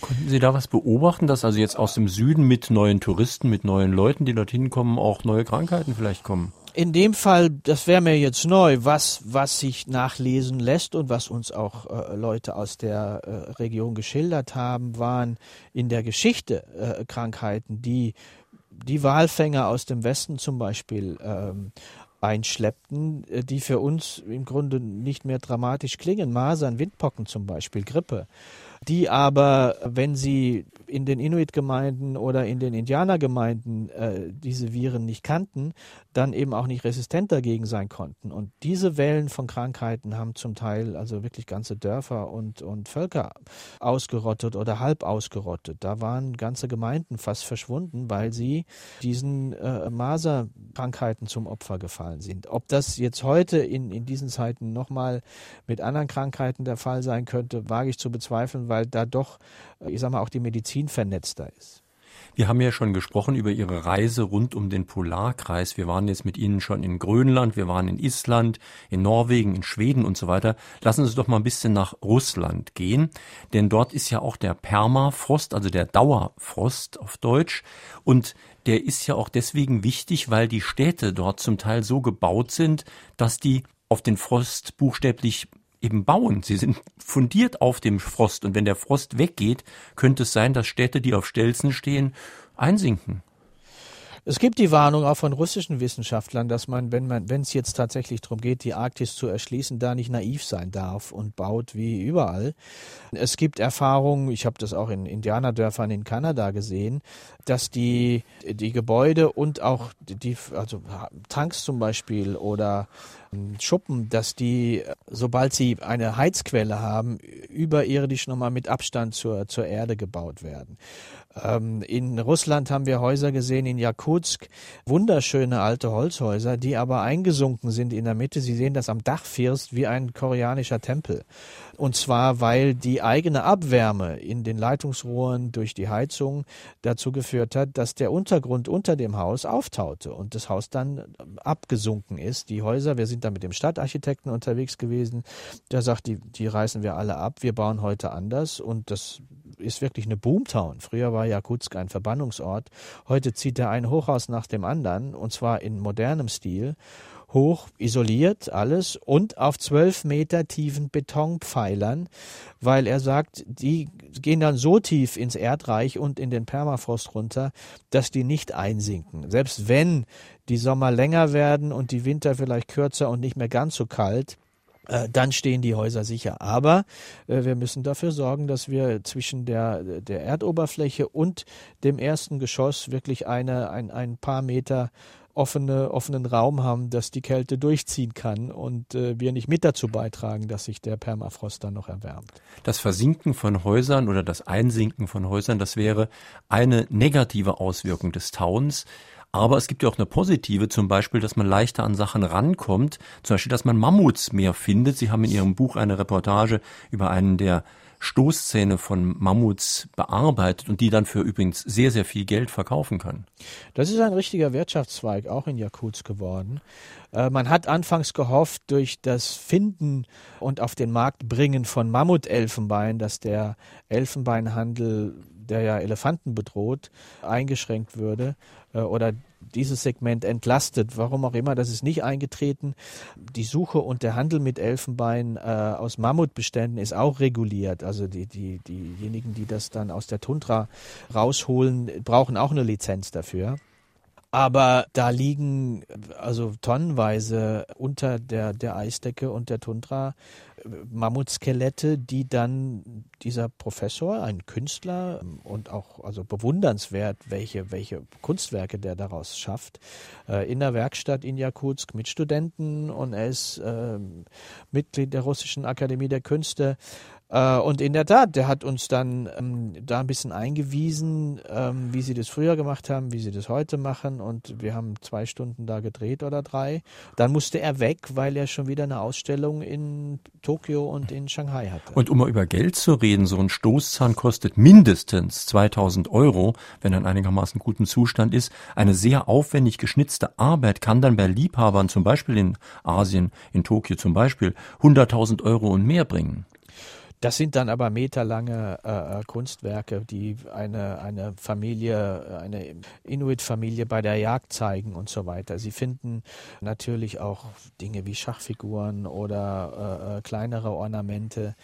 Konnten Sie da was beobachten, dass also jetzt aus dem Süden mit neuen Touristen, mit neuen Leuten, die dorthin kommen, auch neue Krankheiten vielleicht kommen? in dem Fall, das wäre mir jetzt neu, was, was sich nachlesen lässt und was uns auch äh, Leute aus der äh, Region geschildert haben, waren in der Geschichte äh, Krankheiten, die die Walfänger aus dem Westen zum Beispiel ähm, einschleppten, äh, die für uns im Grunde nicht mehr dramatisch klingen. Masern, Windpocken zum Beispiel, Grippe die aber, wenn sie in den Inuit-Gemeinden oder in den Indianergemeinden äh, diese Viren nicht kannten, dann eben auch nicht resistent dagegen sein konnten. Und diese Wellen von Krankheiten haben zum Teil also wirklich ganze Dörfer und, und Völker ausgerottet oder halb ausgerottet. Da waren ganze Gemeinden fast verschwunden, weil sie diesen äh, Maserkrankheiten zum Opfer gefallen sind. Ob das jetzt heute in, in diesen Zeiten nochmal mit anderen Krankheiten der Fall sein könnte, wage ich zu bezweifeln, weil da doch, ich sag mal, auch die Medizin vernetzter ist. Wir haben ja schon gesprochen über Ihre Reise rund um den Polarkreis. Wir waren jetzt mit Ihnen schon in Grönland, wir waren in Island, in Norwegen, in Schweden und so weiter. Lassen Sie uns doch mal ein bisschen nach Russland gehen, denn dort ist ja auch der Permafrost, also der Dauerfrost auf Deutsch. Und der ist ja auch deswegen wichtig, weil die Städte dort zum Teil so gebaut sind, dass die auf den Frost buchstäblich eben bauen. Sie sind fundiert auf dem Frost. Und wenn der Frost weggeht, könnte es sein, dass Städte, die auf Stelzen stehen, einsinken. Es gibt die Warnung auch von russischen Wissenschaftlern, dass man, wenn man, wenn es jetzt tatsächlich darum geht, die Arktis zu erschließen, da nicht naiv sein darf und baut wie überall. Es gibt Erfahrungen, ich habe das auch in Indianerdörfern in Kanada gesehen, dass die, die Gebäude und auch die, also Tanks zum Beispiel oder Schuppen, dass die, sobald sie eine Heizquelle haben, überirdisch nochmal mit Abstand zur, zur Erde gebaut werden. Ähm, in Russland haben wir Häuser gesehen, in Jakutsk, wunderschöne alte Holzhäuser, die aber eingesunken sind in der Mitte. Sie sehen das am Dachfirst wie ein koreanischer Tempel. Und zwar, weil die eigene Abwärme in den Leitungsrohren durch die Heizung dazu geführt hat, dass der Untergrund unter dem Haus auftaute und das Haus dann abgesunken ist. Die Häuser, wir sind da mit dem Stadtarchitekten unterwegs gewesen, der sagt, die, die reißen wir alle ab, wir bauen heute anders und das ist wirklich eine Boomtown. Früher war Jakutsk ein Verbannungsort. Heute zieht er ein Hochhaus nach dem anderen und zwar in modernem Stil hoch isoliert alles und auf zwölf Meter tiefen Betonpfeilern, weil er sagt, die gehen dann so tief ins Erdreich und in den Permafrost runter, dass die nicht einsinken. Selbst wenn die Sommer länger werden und die Winter vielleicht kürzer und nicht mehr ganz so kalt, äh, dann stehen die Häuser sicher. Aber äh, wir müssen dafür sorgen, dass wir zwischen der, der Erdoberfläche und dem ersten Geschoss wirklich eine, ein, ein paar Meter offene, offenen Raum haben, dass die Kälte durchziehen kann und äh, wir nicht mit dazu beitragen, dass sich der Permafrost dann noch erwärmt. Das Versinken von Häusern oder das Einsinken von Häusern, das wäre eine negative Auswirkung des Tauens. Aber es gibt ja auch eine positive, zum Beispiel, dass man leichter an Sachen rankommt. Zum Beispiel, dass man Mammuts mehr findet. Sie haben in Ihrem Buch eine Reportage über einen der Stoßzähne von Mammuts bearbeitet und die dann für übrigens sehr, sehr viel Geld verkaufen können. Das ist ein richtiger Wirtschaftszweig, auch in Jakutsk geworden. Äh, man hat anfangs gehofft, durch das Finden und auf den Markt bringen von Mammutelfenbein, dass der Elfenbeinhandel, der ja Elefanten bedroht, eingeschränkt würde oder dieses Segment entlastet. Warum auch immer, das ist nicht eingetreten. Die Suche und der Handel mit Elfenbein äh, aus Mammutbeständen ist auch reguliert. Also die, die, diejenigen, die das dann aus der Tundra rausholen, brauchen auch eine Lizenz dafür. Aber da liegen also tonnenweise unter der, der Eisdecke und der Tundra äh, Mammutskelette, die dann dieser Professor, ein Künstler und auch also bewundernswert, welche, welche Kunstwerke der daraus schafft, äh, in der Werkstatt in Jakutsk mit Studenten und er ist äh, Mitglied der Russischen Akademie der Künste und in der Tat, der hat uns dann ähm, da ein bisschen eingewiesen, ähm, wie sie das früher gemacht haben, wie sie das heute machen. Und wir haben zwei Stunden da gedreht oder drei. Dann musste er weg, weil er schon wieder eine Ausstellung in Tokio und in Shanghai hatte. Und um mal über Geld zu reden, so ein Stoßzahn kostet mindestens 2000 Euro, wenn er in einigermaßen guten Zustand ist. Eine sehr aufwendig geschnitzte Arbeit kann dann bei Liebhabern, zum Beispiel in Asien, in Tokio zum Beispiel, 100.000 Euro und mehr bringen. Das sind dann aber meterlange äh, äh, Kunstwerke, die eine, eine Familie, eine Inuit-Familie bei der Jagd zeigen und so weiter. Sie finden natürlich auch Dinge wie Schachfiguren oder äh, äh kleinere Ornamente,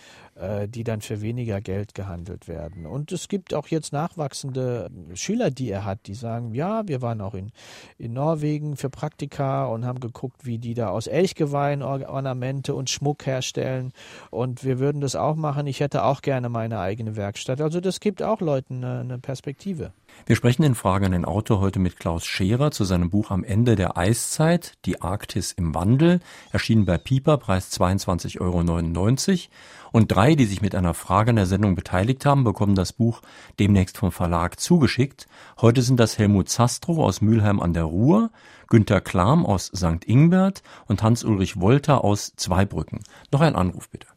die dann für weniger Geld gehandelt werden. Und es gibt auch jetzt nachwachsende Schüler, die er hat, die sagen, ja, wir waren auch in, in Norwegen für Praktika und haben geguckt, wie die da aus Elchgeweih Ornamente und Schmuck herstellen. Und wir würden das auch machen. Ich hätte auch gerne meine eigene Werkstatt. Also das gibt auch Leuten eine, eine Perspektive. Wir sprechen in Frage an den Autor heute mit Klaus Scherer zu seinem Buch Am Ende der Eiszeit, die Arktis im Wandel, erschienen bei Piper, Preis 22,99 Euro. Und drei, die sich mit einer Frage an der Sendung beteiligt haben, bekommen das Buch demnächst vom Verlag zugeschickt. Heute sind das Helmut Zastrow aus Mülheim an der Ruhr, Günter Klam aus St. Ingbert und Hans-Ulrich Wolter aus Zweibrücken. Noch ein Anruf bitte.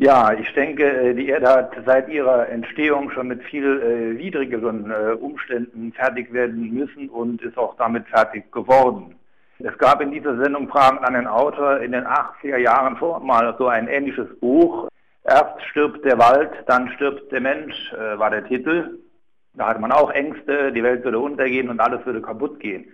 Ja, ich denke, äh, die Erde hat seit ihrer Entstehung schon mit viel äh, widrigeren äh, Umständen fertig werden müssen und ist auch damit fertig geworden. Es gab in dieser Sendung Fragen an den Autor in den 80er Jahren schon mal so ein ähnliches Buch. Erst stirbt der Wald, dann stirbt der Mensch, äh, war der Titel. Da hatte man auch Ängste, die Welt würde untergehen und alles würde kaputt gehen.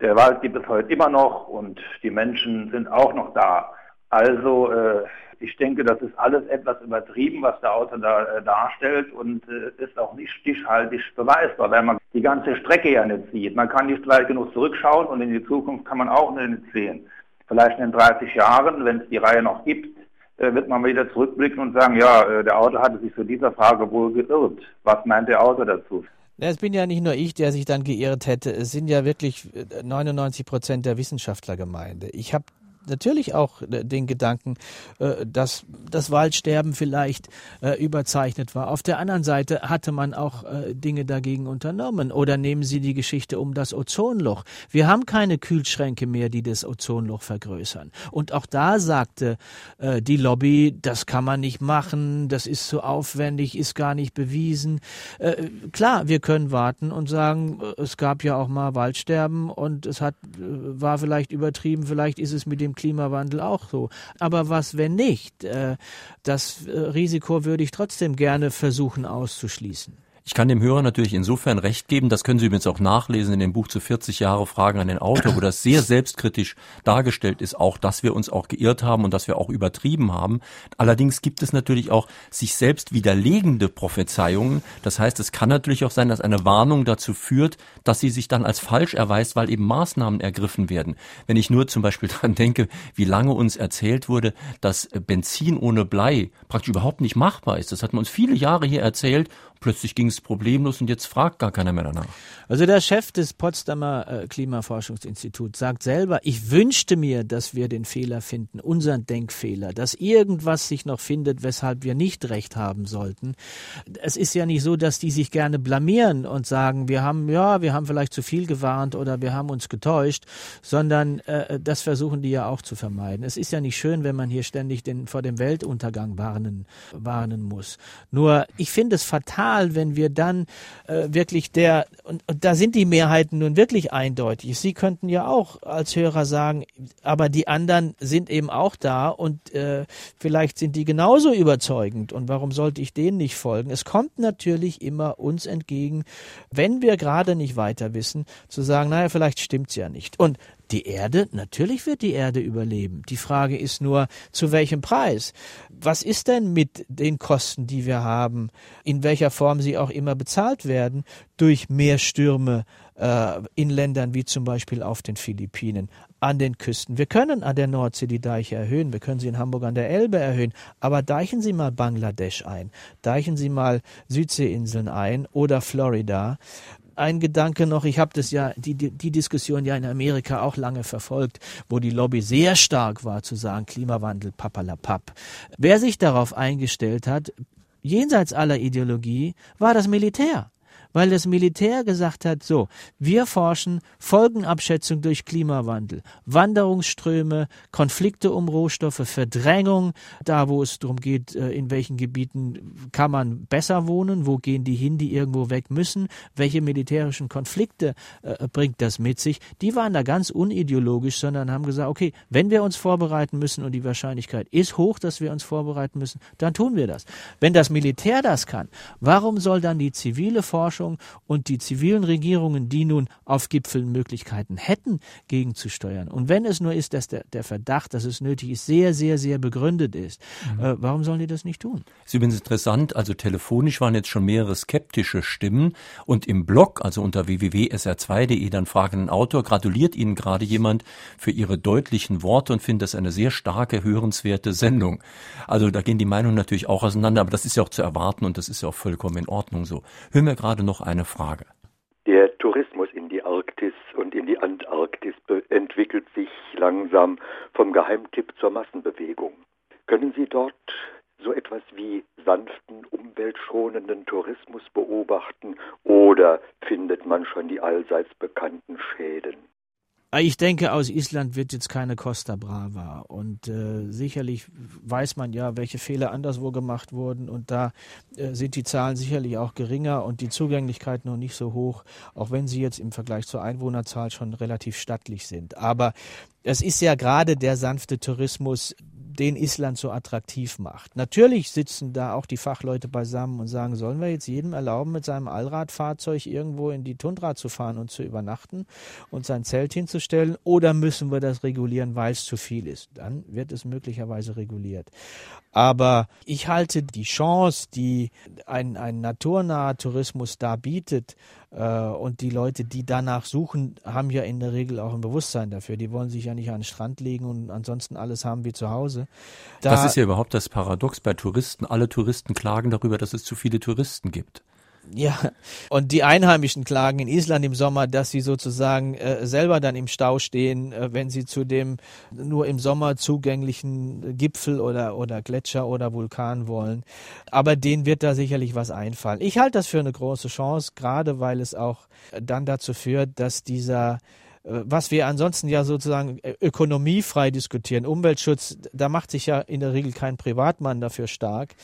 Der Wald gibt es heute immer noch und die Menschen sind auch noch da. Also äh, ich denke, das ist alles etwas übertrieben, was der Autor da äh, darstellt und äh, ist auch nicht stichhaltig beweisbar, weil man die ganze Strecke ja nicht sieht. Man kann nicht weit genug zurückschauen und in die Zukunft kann man auch nicht sehen. Vielleicht in 30 Jahren, wenn es die Reihe noch gibt, äh, wird man wieder zurückblicken und sagen, ja, äh, der Autor hatte sich zu dieser Frage wohl geirrt. Was meint der Autor dazu? Es bin ja nicht nur ich, der sich dann geirrt hätte. Es sind ja wirklich 99 äh, Prozent der Wissenschaftlergemeinde. Ich habe natürlich auch äh, den Gedanken, äh, dass das Waldsterben vielleicht äh, überzeichnet war. Auf der anderen Seite hatte man auch Dinge dagegen unternommen. Oder nehmen Sie die Geschichte um das Ozonloch. Wir haben keine Kühlschränke mehr, die das Ozonloch vergrößern. Und auch da sagte die Lobby, das kann man nicht machen, das ist zu aufwendig, ist gar nicht bewiesen. Klar, wir können warten und sagen, es gab ja auch mal Waldsterben und es hat, war vielleicht übertrieben, vielleicht ist es mit dem Klimawandel auch so. Aber was, wenn nicht? Äh, das äh, Risiko würde ich trotzdem gerne versuchen auszuschließen. Ich kann dem Hörer natürlich insofern recht geben, das können Sie übrigens auch nachlesen in dem Buch zu 40 Jahre Fragen an den Autor, wo das sehr selbstkritisch dargestellt ist, auch, dass wir uns auch geirrt haben und dass wir auch übertrieben haben. Allerdings gibt es natürlich auch sich selbst widerlegende Prophezeiungen. Das heißt, es kann natürlich auch sein, dass eine Warnung dazu führt, dass sie sich dann als falsch erweist, weil eben Maßnahmen ergriffen werden. Wenn ich nur zum Beispiel dran denke, wie lange uns erzählt wurde, dass Benzin ohne Blei praktisch überhaupt nicht machbar ist. Das hat man uns viele Jahre hier erzählt Plötzlich ging es problemlos und jetzt fragt gar keiner mehr danach. Also der Chef des Potsdamer äh, Klimaforschungsinstituts sagt selber, ich wünschte mir, dass wir den Fehler finden, unseren Denkfehler, dass irgendwas sich noch findet, weshalb wir nicht recht haben sollten. Es ist ja nicht so, dass die sich gerne blamieren und sagen, wir haben, ja, wir haben vielleicht zu viel gewarnt oder wir haben uns getäuscht, sondern äh, das versuchen die ja auch zu vermeiden. Es ist ja nicht schön, wenn man hier ständig den, vor dem Weltuntergang warnen, warnen muss. Nur ich finde es fatal, fatal, wenn wir dann äh, wirklich der, und, und da sind die Mehrheiten nun wirklich eindeutig. Sie könnten ja auch als Hörer sagen, aber die anderen sind eben auch da und äh, vielleicht sind die genauso überzeugend und warum sollte ich denen nicht folgen? Es kommt natürlich immer uns entgegen, wenn wir gerade nicht weiter wissen, zu sagen, naja, vielleicht stimmt's ja nicht. Und die Erde, natürlich wird die Erde überleben. Die Frage ist nur, zu welchem Preis? Was ist denn mit den Kosten, die wir haben, in welcher Form sie auch immer bezahlt werden, durch mehr Stürme äh, in Ländern wie zum Beispiel auf den Philippinen, an den Küsten. Wir können an der Nordsee die Deiche erhöhen, wir können sie in Hamburg an der Elbe erhöhen, aber deichen Sie mal Bangladesch ein, deichen Sie mal Südseeinseln ein oder Florida ein Gedanke noch, ich habe das ja, die, die Diskussion ja in Amerika auch lange verfolgt, wo die Lobby sehr stark war zu sagen, Klimawandel, papalapap. Wer sich darauf eingestellt hat, jenseits aller Ideologie, war das Militär weil das Militär gesagt hat, so, wir forschen Folgenabschätzung durch Klimawandel, Wanderungsströme, Konflikte um Rohstoffe, Verdrängung, da wo es darum geht, äh, in welchen Gebieten kann man besser wohnen, wo gehen die hin, die irgendwo weg müssen, welche militärischen Konflikte äh, bringt das mit sich, die waren da ganz unideologisch, sondern haben gesagt, okay, wenn wir uns vorbereiten müssen und die Wahrscheinlichkeit ist hoch, dass wir uns vorbereiten müssen, dann tun wir das. Wenn das Militär das kann, warum soll dann die zivile Forschung Forschung und die zivilen Regierungen, die nun auf Gipfeln Möglichkeiten hätten, gegenzusteuern. Und wenn es nur ist, dass der, der Verdacht, dass es nötig ist, sehr, sehr, sehr begründet ist, mhm. äh, warum sollen die das nicht tun? Das ist übrigens interessant, also telefonisch waren jetzt schon mehrere skeptische Stimmen und im Blog, also unter www.sr2.de, dann fragen ein Autor, gratuliert Ihnen gerade jemand für Ihre deutlichen Worte und findet das eine sehr starke, hörenswerte Sendung. Also da gehen die Meinungen natürlich auch auseinander, aber das ist ja auch zu erwarten und das ist ja auch vollkommen in Ordnung so. Hören wir gerade noch eine Frage. Der Tourismus in die Arktis und in die Antarktis entwickelt sich langsam vom Geheimtipp zur Massenbewegung. Können Sie dort so etwas wie sanften, umweltschonenden Tourismus beobachten oder findet man schon die allseits bekannten Schäden? Ah, ich denke, aus Island wird jetzt keine Costa Brava. Und äh, sicherlich weiß man ja, welche Fehler anderswo gemacht wurden. Und da äh, sind die Zahlen sicherlich auch geringer und die Zugänglichkeit noch nicht so hoch, auch wenn sie jetzt im Vergleich zur Einwohnerzahl schon relativ stattlich sind. Aber es ist ja gerade der sanfte Tourismus, den Island so attraktiv macht. Natürlich sitzen da auch die Fachleute beisammen und sagen, sollen wir jetzt jedem erlauben, mit seinem Allradfahrzeug irgendwo in die Tundra zu fahren und zu übernachten und sein Zelt hinzustellen oder müssen wir das regulieren, weil es zu viel ist? Dann wird es möglicherweise reguliert. Aber ich halte die Chance, die ein, ein naturnaher Tourismus da bietet, und die Leute, die danach suchen, haben ja in der Regel auch ein Bewusstsein dafür. Die wollen sich ja nicht an den Strand legen und ansonsten alles haben wie zu Hause. Da das ist ja überhaupt das Paradox bei Touristen. Alle Touristen klagen darüber, dass es zu viele Touristen gibt. Ja, und die Einheimischen klagen in Island im Sommer, dass sie sozusagen äh, selber dann im Stau stehen, äh, wenn sie zu dem nur im Sommer zugänglichen Gipfel oder, oder Gletscher oder Vulkan wollen. Aber denen wird da sicherlich was einfallen. Ich halte das für eine große Chance, gerade weil es auch dann dazu führt, dass dieser äh, was wir ansonsten ja sozusagen äh, ökonomiefrei diskutieren. Umweltschutz, da macht sich ja in der Regel kein Privatmann dafür stark,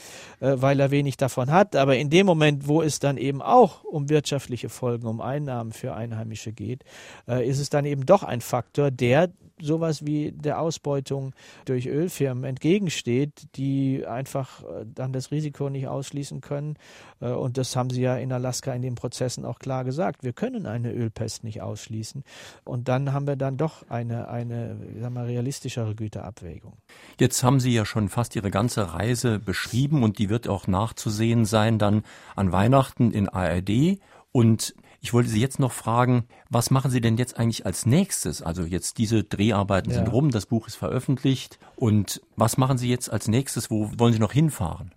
äh, weil er wenig davon hat. Aber in dem Moment, wo es dann eben auch um wirtschaftliche Folgen, um Einnahmen für Einheimische geht, ist es dann eben doch ein Faktor, der sowas wie der Ausbeutung durch Ölfirmen entgegensteht, die einfach äh, dann das Risiko nicht ausschließen können. Äh, und das haben sie ja in Alaska in den Prozessen auch klar gesagt. Wir können eine Ölpest nicht ausschließen. Und dann haben wir dann doch eine, eine sagen wir, realistischere Güterabwägung. Jetzt haben Sie ja schon fast Ihre ganze Reise beschrieben und die wird auch nachzusehen sein dann an Weihnachten in ARD. Und ich wollte Sie jetzt noch fragen, was machen Sie denn jetzt eigentlich als nächstes? Also jetzt diese Dreharbeiten ja. sind rum, das Buch ist veröffentlicht. Und was machen Sie jetzt als nächstes? Wo wollen Sie noch hinfahren?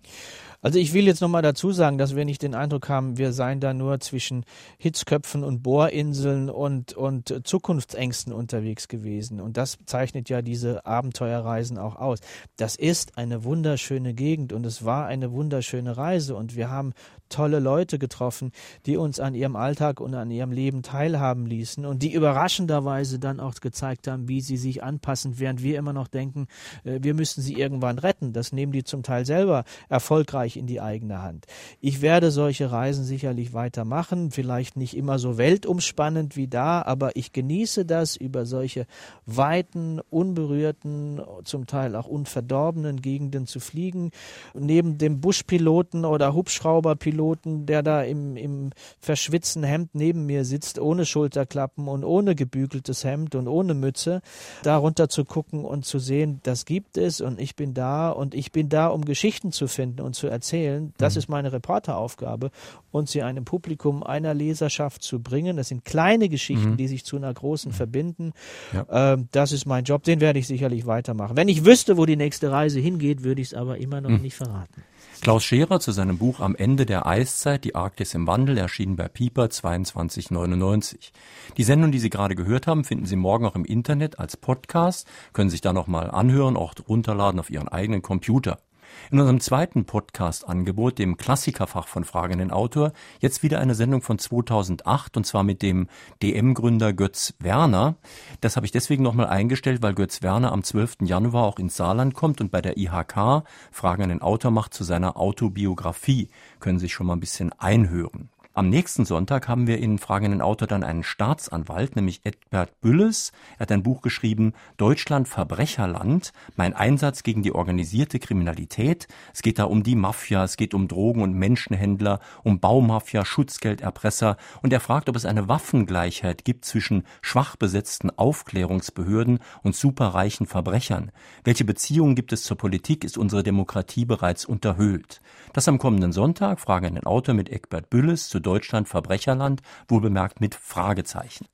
Also ich will jetzt nochmal dazu sagen, dass wir nicht den Eindruck haben, wir seien da nur zwischen Hitzköpfen und Bohrinseln und, und Zukunftsängsten unterwegs gewesen. Und das zeichnet ja diese Abenteuerreisen auch aus. Das ist eine wunderschöne Gegend und es war eine wunderschöne Reise und wir haben tolle Leute getroffen, die uns an ihrem Alltag und an ihrem Leben teilhaben ließen und die überraschenderweise dann auch gezeigt haben, wie sie sich anpassen, während wir immer noch denken, äh, wir müssen sie irgendwann retten. Das nehmen die zum Teil selber erfolgreich in die eigene Hand. Ich werde solche Reisen sicherlich weitermachen, vielleicht nicht immer so weltumspannend wie da, aber ich genieße das, über solche weiten, unberührten, zum Teil auch unverdorbenen Gegenden zu fliegen. Neben dem Buschpiloten oder Hubschrauberpiloten, der da im, im verschwitzten Hemd neben mir sitzt, ohne Schulterklappen und ohne gebügeltes Hemd und ohne Mütze, darunter zu gucken und zu sehen, das gibt es und ich bin da und ich bin da, um Geschichten zu finden und zu erzählen erzählen. Das mhm. ist meine Reporteraufgabe und sie einem Publikum einer Leserschaft zu bringen. Das sind kleine Geschichten, mhm. die sich zu einer großen mhm. verbinden. Ja. Ähm, das ist mein Job, den werde ich sicherlich weitermachen. Wenn ich wüsste, wo die nächste Reise hingeht, würde ich es aber immer noch mhm. nicht verraten. Klaus Scherer zu seinem Buch Am Ende der Eiszeit, die Arktis im Wandel, erschienen bei Pieper 2299. Die Sendung, die Sie gerade gehört haben, finden Sie morgen auch im Internet als Podcast, können sich da nochmal anhören, auch runterladen auf Ihren eigenen Computer. In unserem zweiten Podcast-Angebot, dem Klassikerfach von Fragenden Autor, jetzt wieder eine Sendung von 2008 und zwar mit dem DM-Gründer Götz Werner. Das habe ich deswegen nochmal eingestellt, weil Götz Werner am 12. Januar auch ins Saarland kommt und bei der IHK Fragen an den Autor macht zu seiner Autobiografie. Können Sie sich schon mal ein bisschen einhören. Am nächsten Sonntag haben wir in fragenden Autor dann einen Staatsanwalt, nämlich Edbert Bülles. Er hat ein Buch geschrieben, Deutschland Verbrecherland, mein Einsatz gegen die organisierte Kriminalität. Es geht da um die Mafia, es geht um Drogen- und Menschenhändler, um Baumafia, Schutzgelderpresser und er fragt, ob es eine Waffengleichheit gibt zwischen schwach besetzten Aufklärungsbehörden und superreichen Verbrechern. Welche Beziehungen gibt es zur Politik? Ist unsere Demokratie bereits unterhöhlt? Das am kommenden Sonntag, Frage an den Autor mit Eckbert Bülles zu Deutschland Verbrecherland, wohlbemerkt mit Fragezeichen.